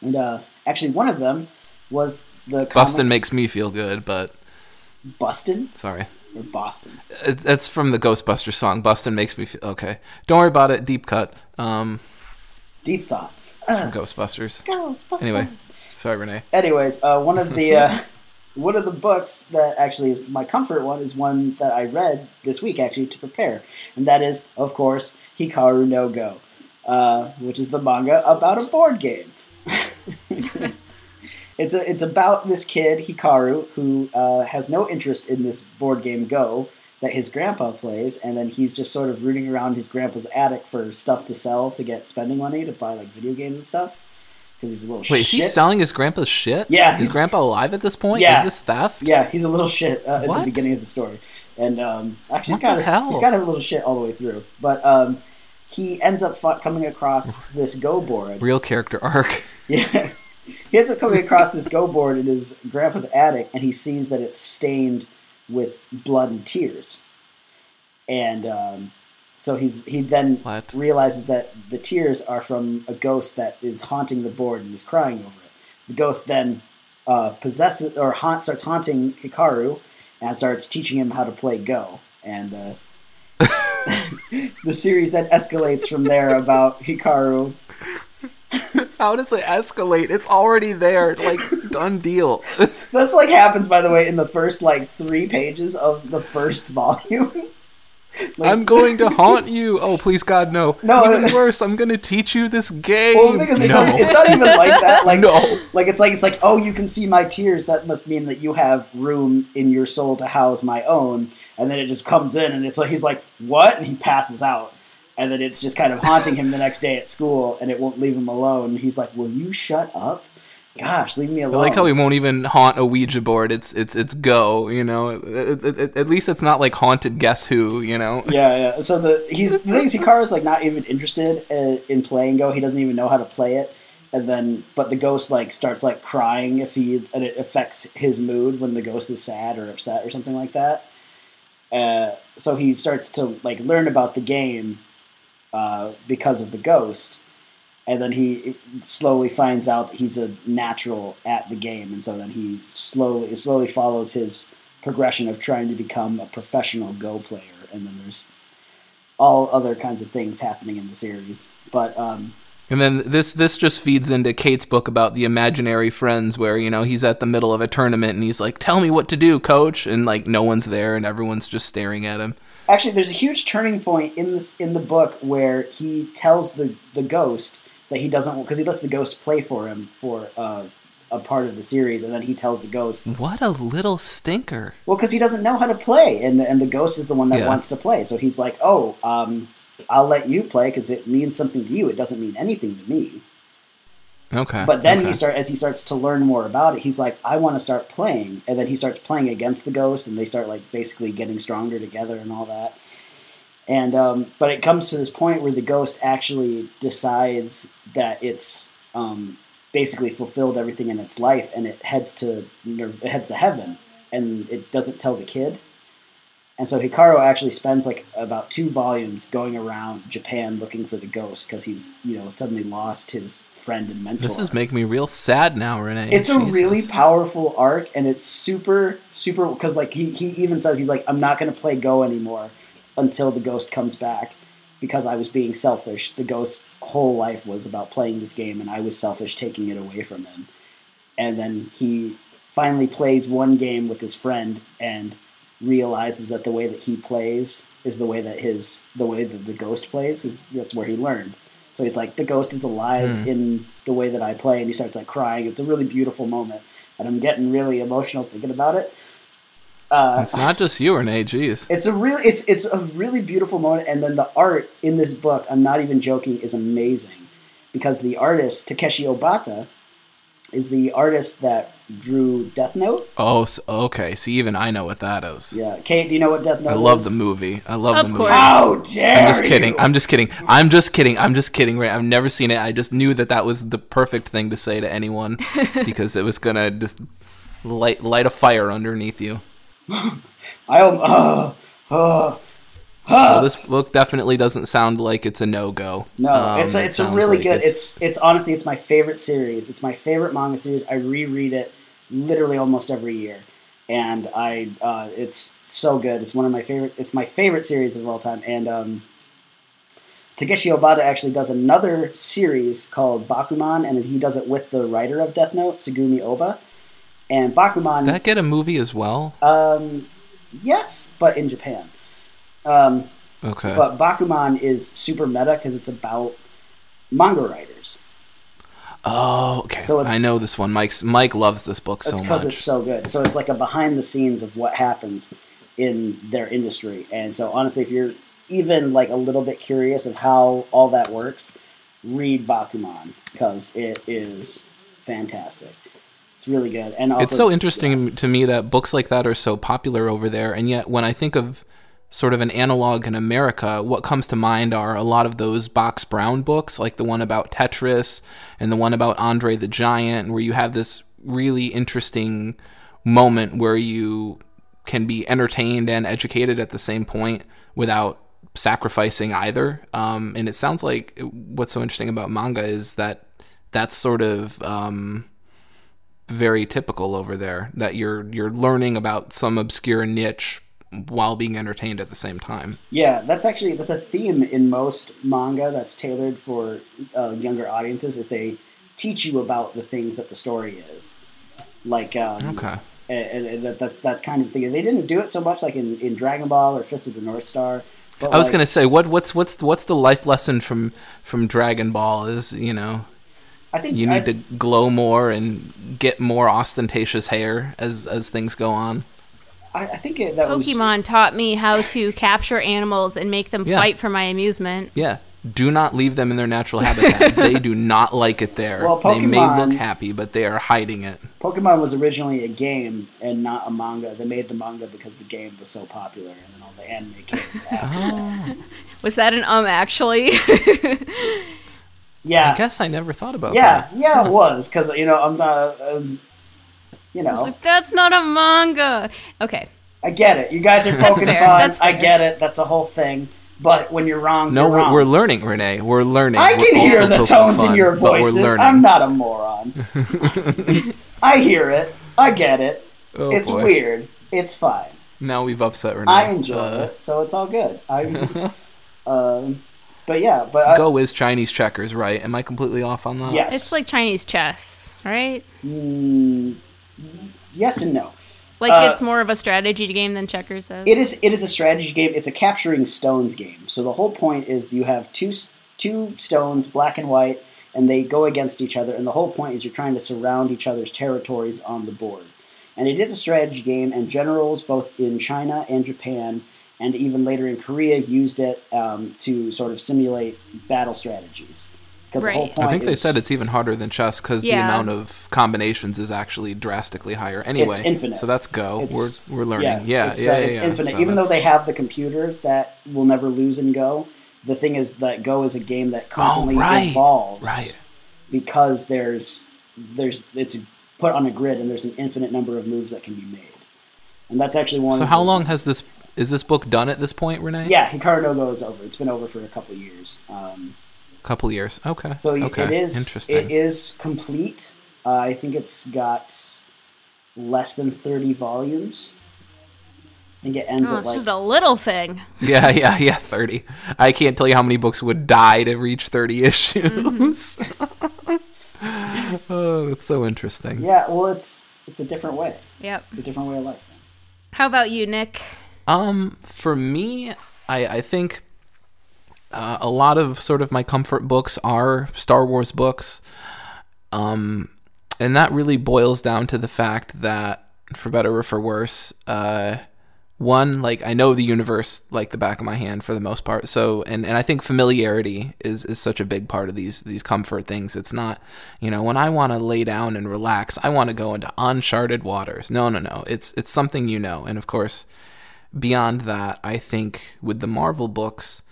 And uh, actually, one of them was the comics- makes me feel good, but Bustin sorry. or Boston. It's, it's from the Ghostbusters song. Bustin makes me feel okay. Don't worry about it. Deep cut. Um, Deep thought. from Ghostbusters. Ghostbusters. Anyway, sorry, Renee. Anyways, uh, one of the uh, one of the books that actually is my comfort one is one that I read this week actually to prepare, and that is of course Hikaru no Go, uh, which is the manga about a board game. it's a, it's about this kid Hikaru who uh, has no interest in this board game Go that his grandpa plays, and then he's just sort of rooting around his grandpa's attic for stuff to sell to get spending money to buy like video games and stuff. Because he's a little Wait, is he selling his grandpa's shit? Yeah, Is grandpa alive at this point? Yeah. Is this theft? Yeah, he's a little shit uh, at the beginning of the story, and um, actually, What he's kind of hell? he's kind of a little shit all the way through. But um, he ends up coming across this Go board. Real character arc. Yeah, he ends up coming across this Go board in his grandpa's attic, and he sees that it's stained with blood and tears. And um, so he's he then What? realizes that the tears are from a ghost that is haunting the board and is crying over it. The ghost then uh, possesses or haunt, starts haunting Hikaru and starts teaching him how to play Go. And uh, the series then escalates from there about Hikaru How does it escalate? It's already there. Like, done deal. This like happens, by the way, in the first like three pages of the first volume. Like- I'm going to haunt you. Oh, please, God, no. No, Even worse, I'm going to teach you this game. Well, the thing is, it no. it's not even like that. Like, No. like it's like it's like, oh, you can see my tears. That must mean that you have room in your soul to house my own. And then it just comes in, and it's like he's like, what? And he passes out. And then it's just kind of haunting him the next day at school, and it won't leave him alone. He's like, "Will you shut up? Gosh, leave me I alone." like how he won't even haunt a Ouija board. It's it's it's go. You know. At- at- least it's not like haunted. Guess who? You know. Yeah, yeah. So the he's the thing is like not even interested in, in playing Go. He doesn't even know how to play it. And then, but the ghost like starts like crying if he and it affects his mood when the ghost is sad or upset or something like that. Uh, so he starts to like learn about the game, uh, because of the ghost, and then he slowly finds out that he's a natural at the game, and so then he slowly slowly follows his progression of trying to become a professional Go player, and then there's all other kinds of things happening in the series. But um, And then this this just feeds into Kate's book about the imaginary friends where, you know, he's at the middle of a tournament and he's like, "Tell me what to do, coach." And like no one's there and everyone's just staring at him. Actually, there's a huge turning point in this in the book where he tells the the ghost that he doesn't because he lets the ghost play for him for uh, a part of the series, and then he tells the ghost, What a little stinker. well, because he doesn't know how to play, and and the ghost is the one that Yeah. wants to play, so he's like, oh, um, I'll let you play because it means something to you. It doesn't mean anything to me. Okay. But then okay. he start as he starts to learn more about it, he's like, I want to start playing, and then he starts playing against the ghost, and they start like basically getting stronger together and all that. And um, but it comes to this point where the ghost actually decides that it's um, basically fulfilled everything in its life, and it heads to it heads to heaven, and it doesn't tell the kid. And so Hikaru actually spends like about two volumes going around Japan looking for the ghost because he's you know suddenly lost his friend and mentor. This is making me real sad now, Renee. It's a really powerful arc, and it's super, super. Because like he, he even says he's like, I'm not going to play Go anymore until the ghost comes back, because I was being selfish. The ghost's whole life was about playing this game, and I was selfish taking it away from him. And then he finally plays one game with his friend and realizes that the way that he plays is the way that his the way that the ghost plays because that's where he learned. So he's like, the ghost is alive in the way that I play, and he starts like crying. It's a really beautiful moment, and I'm getting really emotional thinking about it. Uh, It's not just you, Renee. Jeez. it's a really it's it's a really beautiful moment, and then the art in this book, I'm not even joking, is amazing because the artist Takeshi Obata is the artist that drew Death Note. Oh, s okay. See, even I know what that is. Yeah, Kate, do you know what Death Note? I love is? the movie. I love Of the movie. course. How dare I'm just kidding. you? I'm just kidding. I'm just kidding. I'm just kidding. Right? I've never seen it. I just knew that that was the perfect thing to say to anyone because it was gonna just light light a fire underneath you. I am. Uh, uh, Well, this book definitely doesn't sound like it's a no go. No, it's a, it's a really good. It's, It's it's honestly it's my favorite series. It's my favorite manga series. I reread it literally almost every year, and I uh, it's so good. It's one of my favorite. It's my favorite series of all time. And um, Takeshi Obata actually does another series called Bakuman, and he does it with the writer of Death Note, Tsugumi Ohba. And Bakuman, Did that get a movie as well? um, yes, but in Japan. Um, Okay. but Bakuman is super meta because it's about manga writers. oh, okay. so it's- I know this one. Mike's Mike loves this book so because much. it's so good. So it's like a behind the scenes of what happens in their industry. And so honestly, if you're even like a little bit curious of how all that works, read Bakuman because it is fantastic. It's really good. And also, it's so interesting to me that books like that are so popular over there, and yet when I think of sort of an analog in America, what comes to mind are a lot of those Box Brown books, like the one about Tetris and the one about Andre the Giant, where you have this really interesting moment where you can be entertained and educated at the same point without sacrificing either. Um, and it sounds like what's so interesting about manga is that that's sort of um, very typical over there. That you're you're learning about some obscure niche while being entertained at the same time. Yeah, that's actually that's a theme in most manga that's tailored for uh, younger audiences. Is they teach you about the things that the story is, like um, Okay. and, and that, that's that's kind of thing. They didn't do it so much like in, in Dragon Ball or Fist of the North Star. But I was gonna say what what's what's what's the life lesson from from Dragon Ball is you know I think you need I, to glow more and get more ostentatious hair as as things go on. I, I think it, that was Pokemon taught me how to capture animals and make them Yeah. fight for my amusement. Yeah. Do not leave them in their natural habitat. they do not like it there. Well, they may look happy, but they are hiding it. Pokemon was originally a game and not a manga. They made the manga because the game was so popular, and then all the anime came after that. Was that an um actually? Yeah, I guess I never thought about yeah, that. yeah. yeah, It was because you know I'm not. I was, you know, Like, That's not a manga. Okay. I get it. You guys are poking fair, fun. I get it. That's a whole thing. But when you're wrong, No, you're we're, wrong. we're learning, Renee. We're learning. I We're can hear the poking tones in your but voices. I'm not a moron. I hear it. I get it. Oh, it's boy. weird. It's fine. Now we've upset Renee. I enjoy Uh, it, so it's all good. I, um, but yeah, but I, Go is Chinese checkers, right? Am I completely off on that? yes, It's like Chinese chess, right? Mm, yes and no. Like Uh, it's more of a strategy game than checkers is. It is. It is a strategy game. It's a capturing stones game. So the whole point is you have two two stones, black and white, and they go against each other. And the whole point is you're trying to surround each other's territories on the board. And it is a strategy game. And generals, both in China and Japan, and even later in Korea, used it um, to sort of simulate battle strategies. Because the whole point I think they is- said it's even harder than chess because the amount of combinations is actually drastically higher. Anyway, infinite. So that's go. It's- we're we're learning. Yeah, yeah, it's, yeah. uh, it's yeah. infinite. So Even though they have the computer that will never lose in Go, the thing is that Go is a game that constantly Oh, right. evolves, Right. Because there's there's it's put on a grid and there's an infinite number of moves that can be made, and that's actually one. So how the- long has this is this book done at this point, Renee? Yeah, Hikaru no Go is over. It's been over for a couple of years. Um, couple years. Okay. so okay. it is interesting. it is complete. Uh, I think it's got less than thirty volumes. I think it ends oh, at it's like just a little thing. Yeah, yeah, yeah. Thirty. I can't tell you how many books would die to reach thirty issues. oh, that's so interesting. Yeah, well, it's it's a different way. Yep. It's a different way of life. How about you, Nick? Um, for me, I I think uh, a lot of sort of my comfort books are Star Wars books. Um, and that really boils down to the fact that, for better or for worse, uh, one like I know the universe like the back of my hand for the most part. So and and I think familiarity is is such a big part of these these comfort things. It's not, you know, when I want to lay down and relax, I want to go into uncharted waters. No, no, no. It's it's something you know. And of course, beyond that, I think with the Marvel books,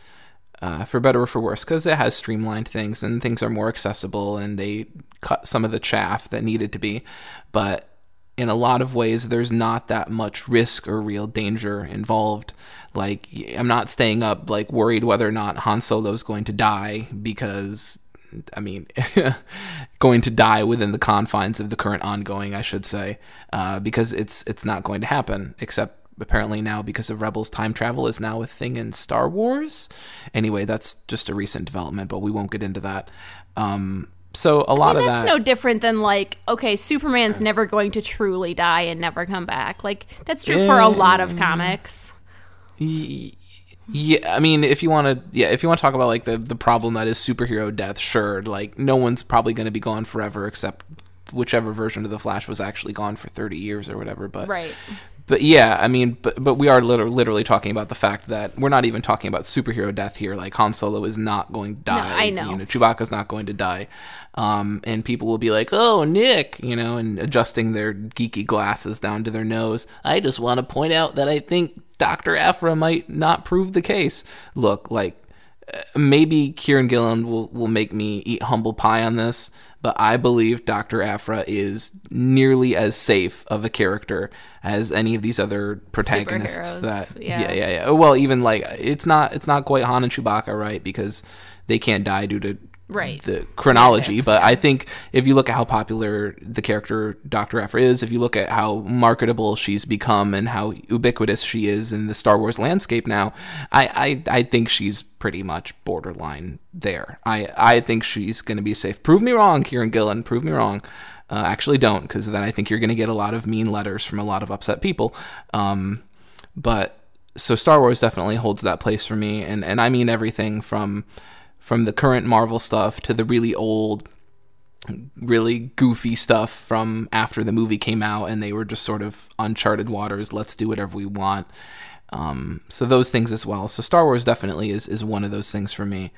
uh, for better or for worse, because it has streamlined things and things are more accessible and they cut some of the chaff that needed to be. But in a lot of ways, there's not that much risk or real danger involved. Like, I'm not staying up, like, worried whether or not Han Solo's going to die because. I mean, going to die within the confines of the current ongoing, I should say, uh, because it's it's not going to happen. Except apparently now because of Rebels, time travel is now a thing in Star Wars. Anyway, that's just a recent development, but we won't get into that. Um, so a lot of That's that. no different than like, okay, Superman's never going to truly die and never come back. Like that's true for a lot of comics. Yeah, I mean, if you want to, yeah, if you want to talk about like the the problem that is superhero death, sure. Like, no one's probably going to be gone forever, except whichever version of the Flash was actually gone for thirty years or whatever. But Right. But yeah, I mean, but but we are literally, literally talking about the fact that we're not even talking about superhero death here. Like Han Solo is not going to die. I know. You know, Chewbacca's not going to die. Um, and people will be like, "Oh, Nick," you know, and adjusting their geeky glasses down to their nose. I just want to point out that I think Doctor Aphra might not prove the case. Look, like maybe Kieron Gillen will, will make me eat humble pie on this, but I believe Dr. Aphra is nearly as safe of a character as any of these other protagonists that yeah. yeah yeah yeah. Well, even like it's not it's not quite Han and Chewbacca, right? Because they can't die due to Right. the chronology, but I think if you look at how popular the character Dr. Aphra is, if you look at how marketable she's become and how ubiquitous she is in the Star Wars landscape now, I I, I think she's pretty much borderline there. I, I think she's going to be safe. Prove me wrong, Kieron Gillen. Prove me wrong. Uh, actually, don't, because then I think you're going to get a lot of mean letters from a lot of upset people. Um, but so Star Wars definitely holds that place for me, and and I mean everything from from the current Marvel stuff to the really old, really goofy stuff from after the movie came out, and they were just sort of uncharted waters. Let's do whatever we want. Um, so those things as well. So Star Wars definitely is is one of those things for me.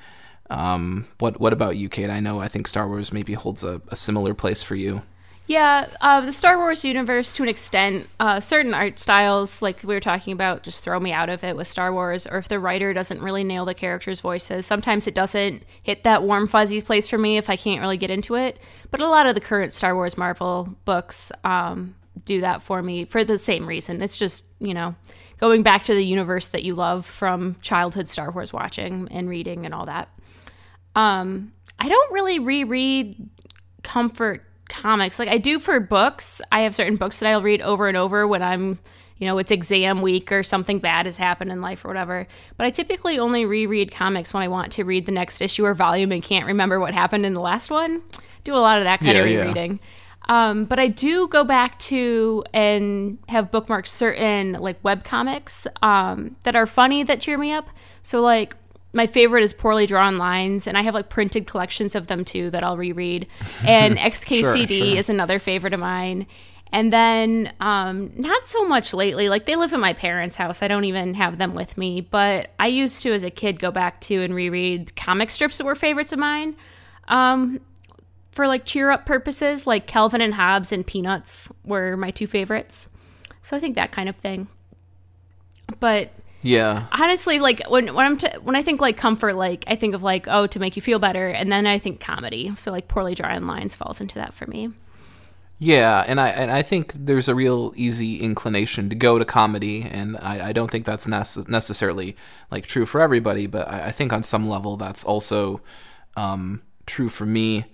Um, what what about you, Kate? I know I think Star Wars maybe holds a, a similar place for you. Yeah, uh, the Star Wars universe, to an extent, uh, certain art styles, like we were talking about, just throw me out of it with Star Wars. Or if the writer doesn't really nail the characters' voices, sometimes it doesn't hit that warm fuzzy place for me if I can't really get into it. But a lot of the current Star Wars Marvel books um, do that for me for the same reason. It's just, you know, going back to the universe that you love from childhood Star Wars watching and reading and all that. Um, I don't really reread comfort comics. Like I do for books. I have certain books that I'll read over and over when I'm, you know, it's exam week or something bad has happened in life or whatever. But I typically only reread comics when I want to read the next issue or volume and can't remember what happened in the last one. Do a lot of that kind Yeah, of yeah. rereading. Um, but I do go back to and have bookmarked certain like web comics um, that are funny that cheer me up. So like my favorite is Poorly Drawn Lines, and I have like printed collections of them too that I'll reread. And XKCD sure. is another favorite of mine. And then um, not so much lately. Like they live in my parents' house. I don't even have them with me. But I used to, as a kid, go back to and reread comic strips that were favorites of mine. Um, for like cheer up purposes, like Calvin and Hobbes and Peanuts were my two favorites. So I think that kind of thing. But Yeah. honestly, like when when I'm t- when I think like comfort, like I think of like oh to make you feel better, and then I think comedy. So like poorly drawn lines falls into that for me. Yeah, and I and I think there's a real easy inclination to go to comedy, and I, I don't think that's nece- necessarily like true for everybody, but I, I think on some level that's also um, true for me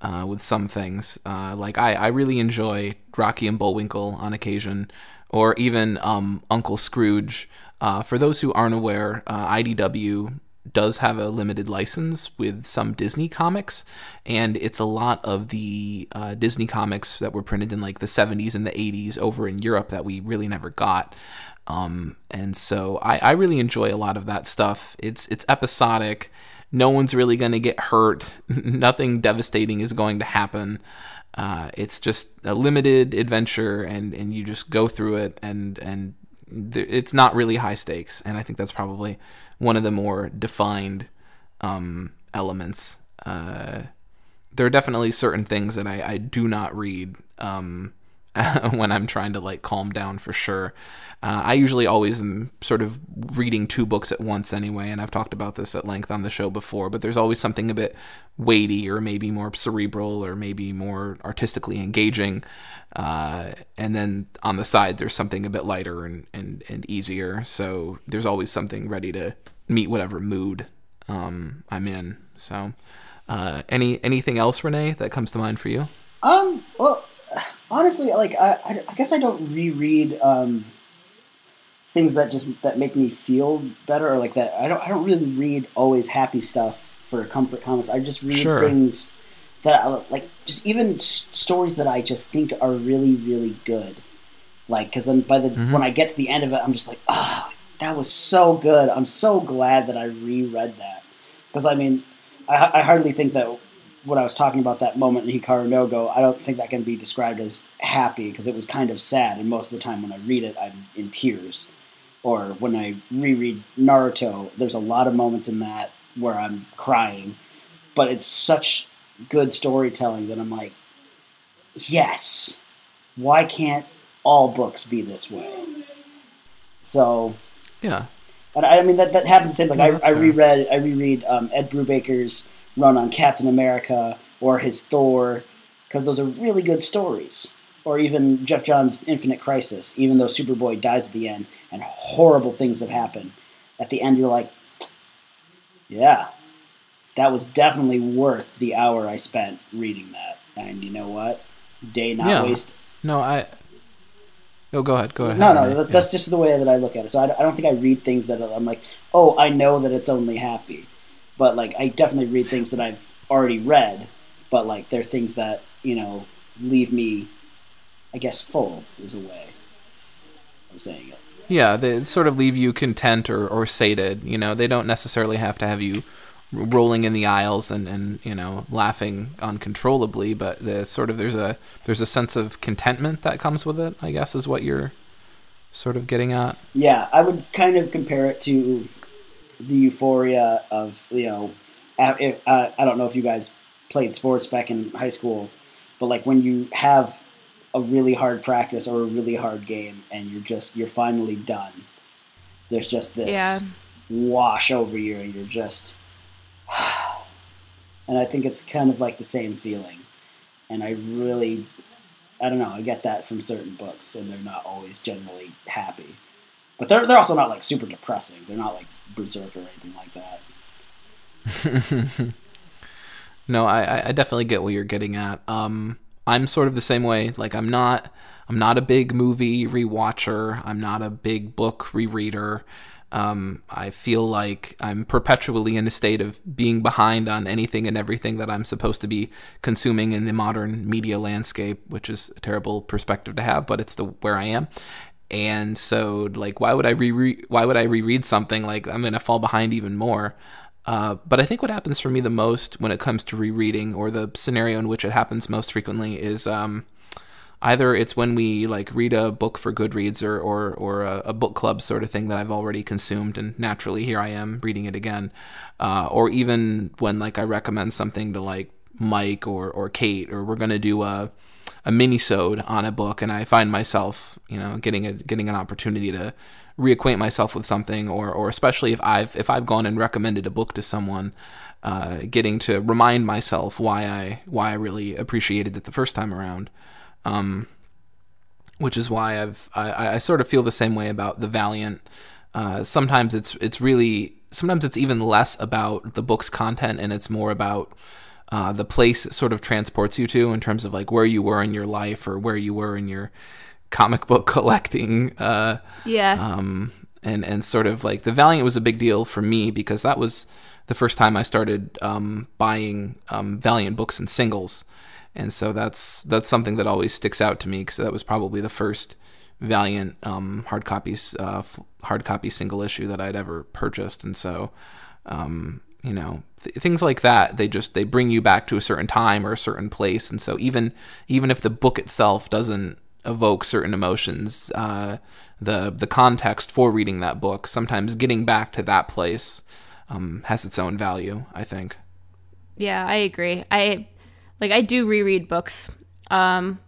uh, with some things. Uh, like I, I really enjoy Rocky and Bullwinkle on occasion, or even um, Uncle Scrooge. Uh, for those who aren't aware, uh, IDW does have a limited license with some Disney comics, and it's a lot of the uh, Disney comics that were printed in like the 70s and the 80s over in Europe that we really never got. Um, and so I, I really enjoy a lot of that stuff. It's it's episodic. No one's really going to get hurt. Nothing devastating is going to happen. Uh, it's just a limited adventure, and, and you just go through it, and and it's not really high stakes. And I think that's probably one of the more defined um, elements. Uh, there are definitely certain things that I, I do not read um, when I'm trying to like calm down for sure. Uh, I usually always am sort of reading two books at once anyway, and I've talked about this at length on the show before, but there's always something a bit weighty or maybe more cerebral or maybe more artistically engaging. Uh, and then on the side, there's something a bit lighter and, and, and easier. So there's always something ready to meet whatever mood um, I'm in. So, uh, any anything else, Renee, that comes to mind for you? Um. Well, honestly, like I, I, I guess I don't reread um, things that just that make me feel better, or like that. I don't. I don't really read always happy stuff for comfort comics. I just read Sure. things that I, like, just even s- stories that I just think are really, really good. Like, because then by the when I get to the end of it, I'm just like, oh, that was so good. I'm so glad that I reread that. Because I mean, I, I hardly think that what I was talking about that moment in Hikaru no Go, I don't think that can be described as happy because it was kind of sad, and most of the time when I read it, I'm in tears. Or when I reread Naruto, there's a lot of moments in that where I'm crying, but it's such good storytelling that I'm like, yes, why can't all books be this way? So Yeah. and I, I mean that, that happens the same. Like Yeah, I, I reread I reread um, Ed Brubaker's run on Captain America or his Thor because those are really good stories. Or even Geoff Johns' Infinite Crisis, even though Superboy dies at the end and horrible things have happened. At the end, you're like, yeah, that was definitely worth the hour I spent reading that. And you know what? Day not Yeah. wasted. No, I. Oh, go ahead. Go ahead. No, no, that's just the way that I look at it. So I, I don't think I read things that I'm like, oh, I know that it's only happy, but like I definitely read things that I've already read, but like they're things that you know leave me, I guess, full is a way of saying it. Yeah, they sort of leave you content or, or sated. You know, they don't necessarily have to have you rolling in the aisles and, and you know laughing uncontrollably, but the sort of there's a there's a sense of contentment that comes with it. I guess is what you're sort of getting at. Yeah, I would kind of compare it to the euphoria of you know, uh, I don't know if you guys played sports back in high school, but like when you have a really hard practice or a really hard game and you're just you're finally done. There's just this Yeah. wash over you, and you're just. And I think it's kind of like the same feeling, and I really, I don't know. I get that from certain books, and they're not always generally happy. But they're they're also not like super depressing. They're not like Berserk or anything like that. no, I, I definitely get what you're getting at. Um, I'm sort of the same way. Like I'm not I'm not a big movie rewatcher. I'm not a big book rereader. Um, I feel like I'm perpetually in a state of being behind on anything and everything that I'm supposed to be consuming in the modern media landscape, which is a terrible perspective to have, but it's the where I am. And so, like, why would I re why would I reread something like I'm gonna fall behind even more? Uh, but I think what happens for me the most when it comes to rereading, or the scenario in which it happens most frequently, is um, either it's when we like read a book for Goodreads or or, or a, a, book club sort of thing that I've already consumed, and naturally here I am reading it again, uh, or even when like I recommend something to like Mike or or Kate, or we're gonna do a a mini-sode on a book, and I find myself you know getting a getting an opportunity to reacquaint myself with something, or or especially if I've if I've gone and recommended a book to someone. Uh, getting to remind myself why I why I really appreciated it the first time around. Um, which is why I've I, I, sort of feel the same way about the Valiant. Uh, sometimes it's it's really sometimes it's even less about the book's content and it's more about uh, the place it sort of transports you to in terms of like where you were in your life or where you were in your comic book collecting. Uh, yeah. Um, and and sort of like the Valiant was a big deal for me because that was the first time I started um, buying um, Valiant books and singles and so that's that's something that always sticks out to me because that was probably the first Valiant um, hard copies uh, f- hard copy single issue that I'd ever purchased, and so um, you know th- things like that they just they bring you back to a certain time or a certain place, and so even even if the book itself doesn't evoke certain emotions, uh, the the context for reading that book sometimes getting back to that place um, has its own value. I think. Yeah, I agree. I like I do reread books um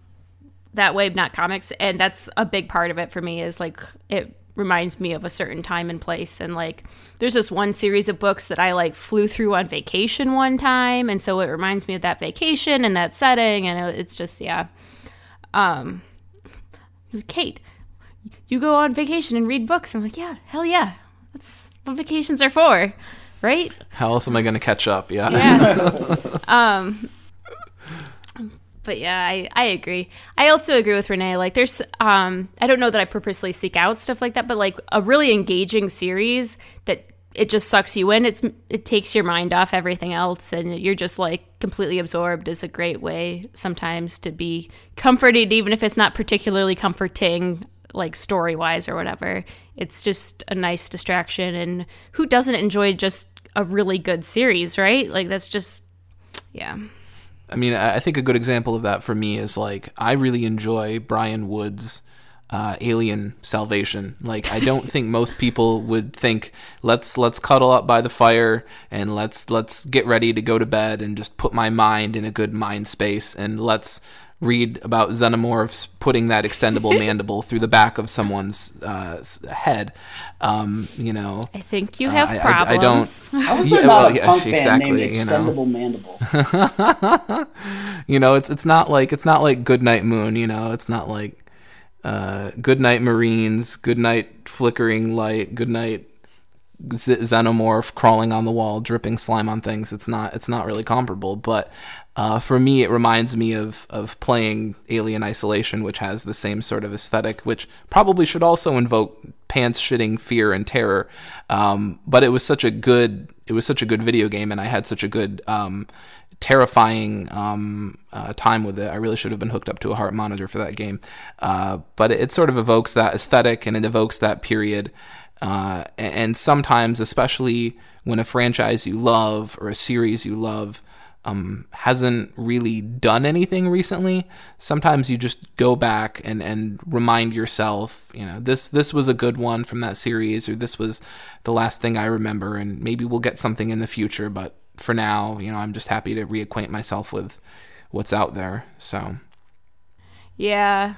that way, not comics, and that's a big part of it for me is like it reminds me of a certain time and place. And like there's this one series of books that I like flew through on vacation one time. And so it reminds me of that vacation and that setting. And it's just yeah. Um Kate you go on vacation and read books. I'm like yeah hell yeah. That's what vacations are for right? How else am I going to catch up? Yeah. Yeah. Um but yeah, I, I agree. I also agree with Renee. Like, there's, um, I don't know that I purposely seek out stuff like that, but like a really engaging series that it just sucks you in. It's it takes your mind off everything else, and you're just like completely absorbed. Is a great way sometimes to be comforted, even if it's not particularly comforting, like story wise or whatever. It's just a nice distraction, and who doesn't enjoy just a really good series, right? Like that's just, yeah. I mean, I think a good example of that for me is like I really enjoy Brian Wood's uh, Alien Salvation. Like I don't think most people would think let's let's cuddle up by the fire and let's let's get ready to go to bed and just put my mind in a good mind space and let's read about xenomorphs putting that extendable mandible through the back of someone's uh, head. Um, you know, I think you have uh, problems. I, I, don't. How was there yeah, not well, a punk yeah, band named Extendable you know? Mandible? you know, it's it's not like it's not like Goodnight Moon. You know, it's not like uh, Goodnight Marines, Goodnight Flickering Light, Goodnight xenomorph crawling on the wall, dripping slime on things. It's not it's not really comparable, but uh, for me, it reminds me of of playing Alien Isolation, which has the same sort of aesthetic, which probably should also invoke pants shitting fear and terror. Um, but it was such a good it was such a good video game, and I had such a good um, terrifying um, uh, time with it. I really should have been hooked up to a heart monitor for that game. Uh, but it, it, sort of evokes that aesthetic and it evokes that period. Uh, and sometimes, especially when a franchise you love or a series you love um, hasn't really done anything recently, sometimes you just go back and, and remind yourself, you know, this this was a good one from that series, or this was the last thing I remember, and maybe we'll get something in the future. But for now, you know, I'm just happy to reacquaint myself with what's out there. So, yeah,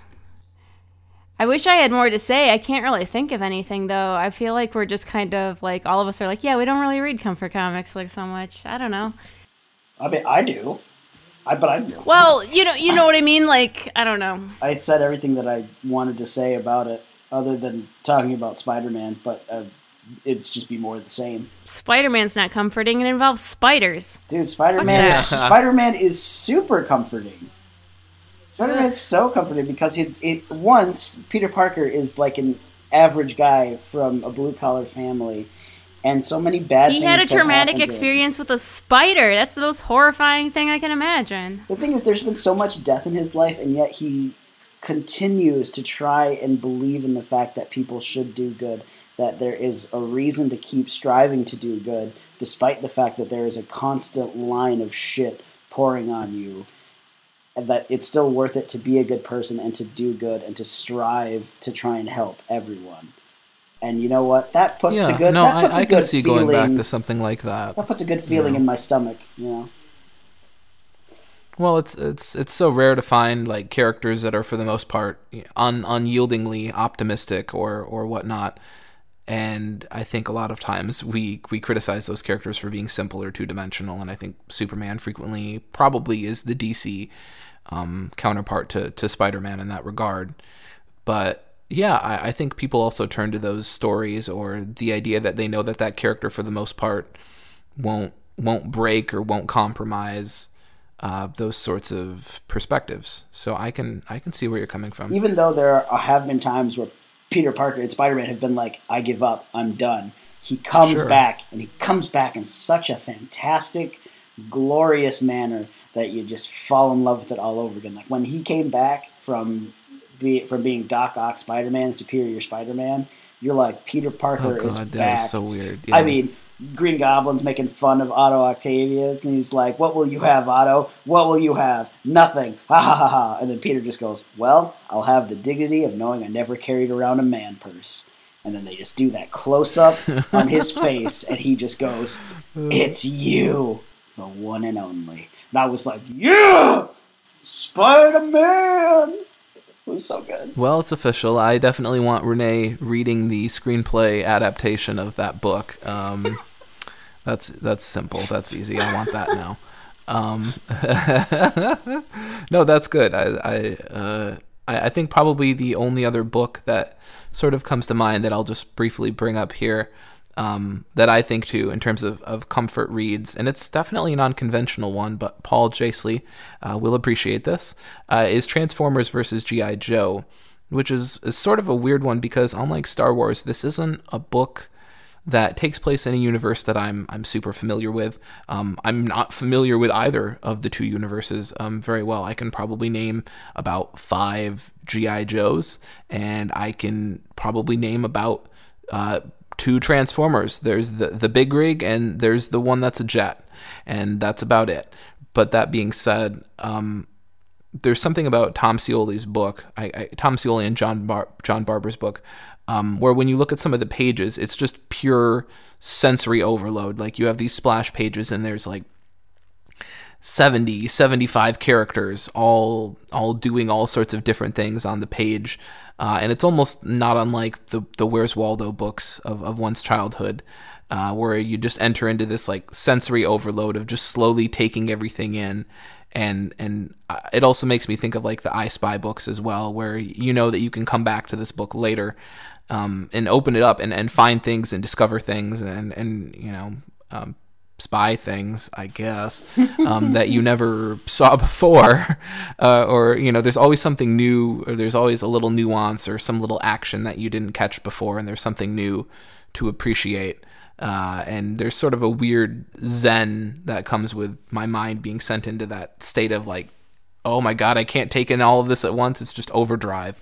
I wish I had more to say. I can't really think of anything though. I feel like we're just kind of like all of us are like, yeah, we don't really read comfort comics like so much. I don't know. I mean, I do. I, but I, Well, you know, you know what I mean. Like, I don't know. I had said everything that I wanted to say about it, other than talking about Spider-Man. But uh, it'd just be more of the same. Spider Man's not comforting. It involves spiders. Dude, Spider-Man is. Spider-Man is super comforting. Spider-Man is so comforting because it's it once Peter Parker is like an average guy from a blue collar family, and so many bad. He had a traumatic happened to him. experience with a spider. That's the most horrifying thing I can imagine. The thing is, there's been so much death in his life, and yet he continues to try and believe in the fact that people should do good, that there is a reason to keep striving to do good, despite the fact that there is a constant line of shit pouring on you, and that it's still worth it to be a good person and to do good and to strive to try and help everyone. And you know what? That puts yeah, a good. no, that I, puts a I good can see feeling, going back to something like that. That puts a good feeling Yeah. in my stomach. You know. Well, it's it's it's so rare to find like characters that are for the most part un, unyieldingly optimistic or or whatnot. And I think a lot of times we we criticize those characters for being simple or two dimensional. And I think Superman frequently probably is the DC um, counterpart to to Spider Man in that regard. But yeah, I, I think people also turn to those stories or the idea that they know that that character for the most part won't won't break or won't compromise uh, those sorts of perspectives. So I can I can see where you're coming from. even though there are, have been times where Peter Parker and Spider Man have been like, I give up, I'm done. He comes Sure. back, and he comes back in such a fantastic, glorious manner that you just fall in love with it all over again. Like when he came back from be, from being Doc Ock Spider Man, Superior Spider Man, you're like, Peter Parker oh is god, that back. was so weird. I mean, Green Goblin's making fun of Otto Octavius, and he's like, "What will you have, Otto? What will you have? Nothing." Ha ha ha ha. And then Peter just goes, "Well, I'll have the dignity of knowing I never carried around a man purse." And then they just do that close up on his face, and he just goes, "It's you, the one and only." And I was like, "Yeah, Spider Man." It was so good. Well, it's official. I definitely want Renee reading the screenplay adaptation of that book. Um, that's that's simple. That's easy. I want that now. Um, no, that's good. I I, uh, I I think probably the only other book that sort of comes to mind that I'll just briefly bring up here um, that I think too in terms of, of comfort reads, and it's definitely an unconventional one, but Paul Jasley uh, will appreciate this, uh, is Transformers versus G.I. Joe, which is, is sort of a weird one because unlike Star Wars, this isn't a book that takes place in a universe that I'm I'm super familiar with. Um, I'm not familiar with either of the two universes um, very well. I can probably name about five GI Joes, and I can probably name about uh, two Transformers. There's the the big rig, and there's the one that's a jet, and that's about it. But that being said, um, there's something about Tom Scioli's book, I, I, Tom Scioli and John Bar- John Barber's book, um, where when you look at some of the pages, it's just pure sensory overload. Like you have these splash pages, and there's like 70, 75 characters, all all doing all sorts of different things on the page, uh, and it's almost not unlike the the Where's Waldo books of of one's childhood. Uh, where you just enter into this like sensory overload of just slowly taking everything in and and uh, it also makes me think of like the I Spy books as well, where you know that you can come back to this book later um, and open it up and, and find things and discover things and and you know um, spy things, I guess, um, that you never saw before, uh, or you know, there's always something new, or there's always a little nuance or some little action that you didn't catch before, and there's something new to appreciate. Uh, and there's sort of a weird zen that comes with my mind being sent into that state of like, oh my god, I can't take in all of this at once. It's just overdrive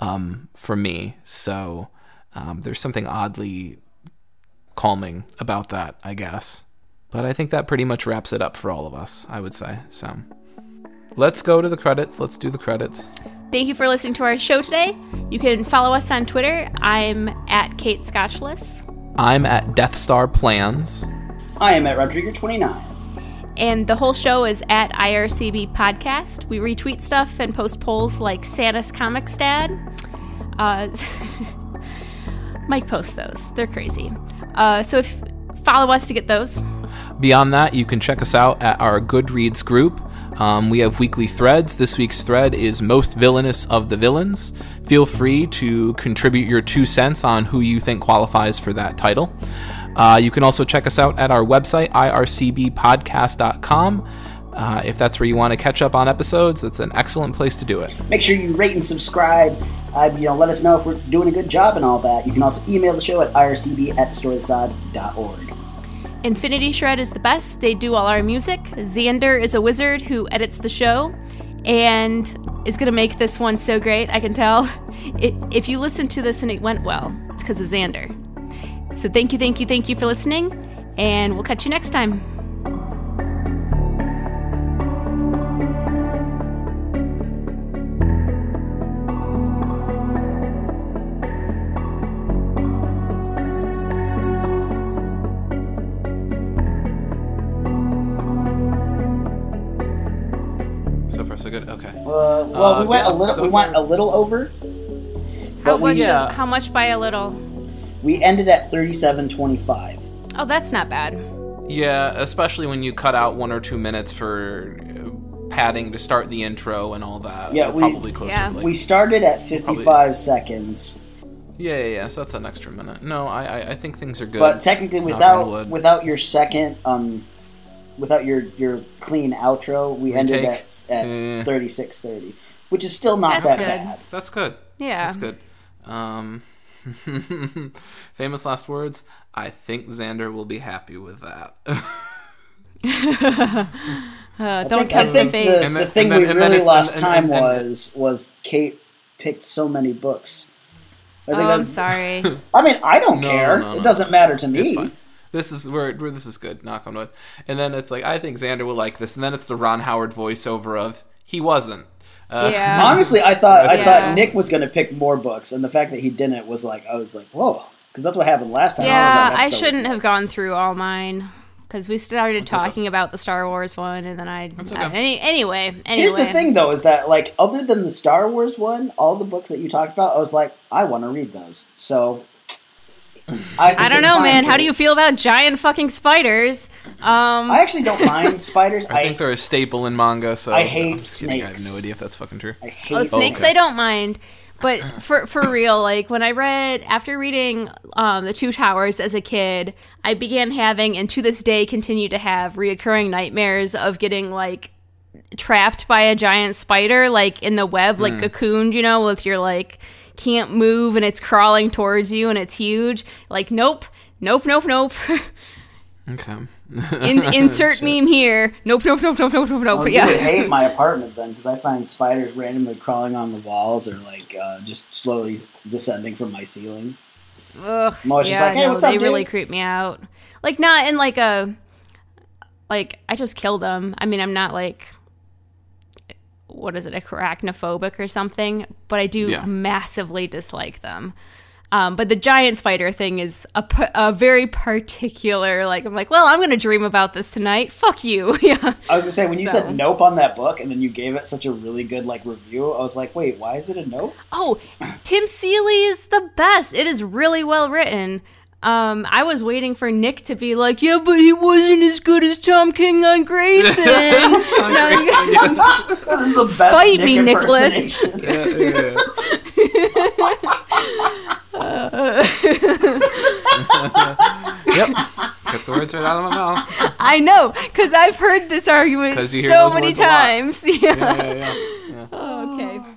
um, for me. So um, there's something oddly calming about that, I guess. But I think that pretty much wraps it up for all of us, I would say. So let's go to the credits. Let's do the credits. Thank you for listening to our show today. You can follow us on Twitter. I'm at Kate Scotchless. I'm at Death Star Plans. I am at Rodrigo29. And the whole show is at IRCB Podcast. We retweet stuff and post polls like Santa's Comics Dad. Uh, Mike posts those. They're crazy. Uh, so if follow us to get those. Beyond that, you can check us out at our Goodreads group, Um, we have weekly threads. This week's thread is Most Villainous of the Villains. Feel free to contribute your two cents on who you think qualifies for that title. Uh, you can also check us out at our website, ircbpodcast.com. Uh, if that's where you want to catch up on episodes, that's an excellent place to do it. Make sure you rate and subscribe. Uh, you know, let us know if we're doing a good job and all that. You can also email the show at ircb at destroythesod.org. Infinity Shred is the best. They do all our music. Xander is a wizard who edits the show and is going to make this one so great, I can tell. It, if you listen to this and it went well, it's because of Xander. So thank you, thank you, thank you for listening, and we'll catch you next time. Uh, well, Uh, we went yeah, a little. so we went far- a little over. How But we, much, yeah. how much by a little? we ended at thirty-seven twenty-five. Oh, that's not bad. Yeah, especially when you cut out one or two minutes for uh, padding to start the intro and all that. Yeah, We're we- probably closer. Yeah. to like, We started at fifty-five seconds, yeah, yeah, yeah. So that's an extra minute. No, I, I, I think things are good. but technically, without without your second, um, without your your clean outro, we ended Retake. at at Eh. thirty-six thirty, which is still not That's that good. bad. that's good. Yeah. That's good. Um, famous last words. I think Xander will be happy with that. Uh, don't think, tempt the think fate. the, And the thing and then- we really it's- lost and- and- time and- was was Kate picked so many books. I Oh, think I'm sorry. I mean, I don't No, care. no, no. It doesn't matter to It's me. Fine. This is where, where this is good. Knock on wood. And then it's like I think Xander will like this. And then it's the Ron Howard voiceover of he wasn't. Uh, yeah. Honestly, I thought I Yeah. thought Nick was going to pick more books, and the fact that he didn't was like I was like, whoa, because that's what happened last time. I, was Yeah, on I shouldn't have gone through all mine because we started okay. talking about the Star Wars one, and then I. That's I- any, anyway, anyway. Here's the thing, though, is that like other than the Star Wars one, all the books that you talked about, I was like, I want to read those. So I, I don't know, fine man. for How do you feel about giant fucking spiders? Um, I actually don't mind spiders. I I, think they're a staple in manga. So I hate I'm just kidding. I have no idea if that's fucking true. I hate oh, snakes okay. I don't mind. But for for real, like when I read after reading um, the Two Towers as a kid, I began having and to this day continue to have reoccurring nightmares of getting like trapped by a giant spider, like in the web, like cocooned, you know, with your like can't move and it's crawling towards you and it's huge. Like nope, nope, nope, nope. Okay. In, insert meme here. Nope, nope, nope, nope, nope, nope, nope. You yeah. would hate my apartment then, because I find spiders randomly crawling on the walls or like uh, just slowly descending from my ceiling. Ugh, I'm always yeah, just like, hey, no, what's up, they really creep me out. Like not in like a like I just kill them. I mean, I'm not like what is it, arachnophobic or something, but I do Yeah. massively dislike them. Um, but the giant spider thing is a very particular like I'm like, well, I'm gonna dream about this tonight. Fuck you. yeah. I was gonna say when you So- said nope on that book and then you gave it such a really good like review, I was like, wait, why is it a nope? Oh, Tim Seeley is the best. It is really well written. Um, I was waiting for Nick to be like, yeah, but he wasn't as good as Tom King on Grayson. No, you- That is the best Fight Nick me, Nicholas. impersonation. Yeah, yeah, yeah. yep. Took the words right out of my mouth. I know, because I've heard this argument so many words a lot. times. Yeah. Yeah, yeah, yeah.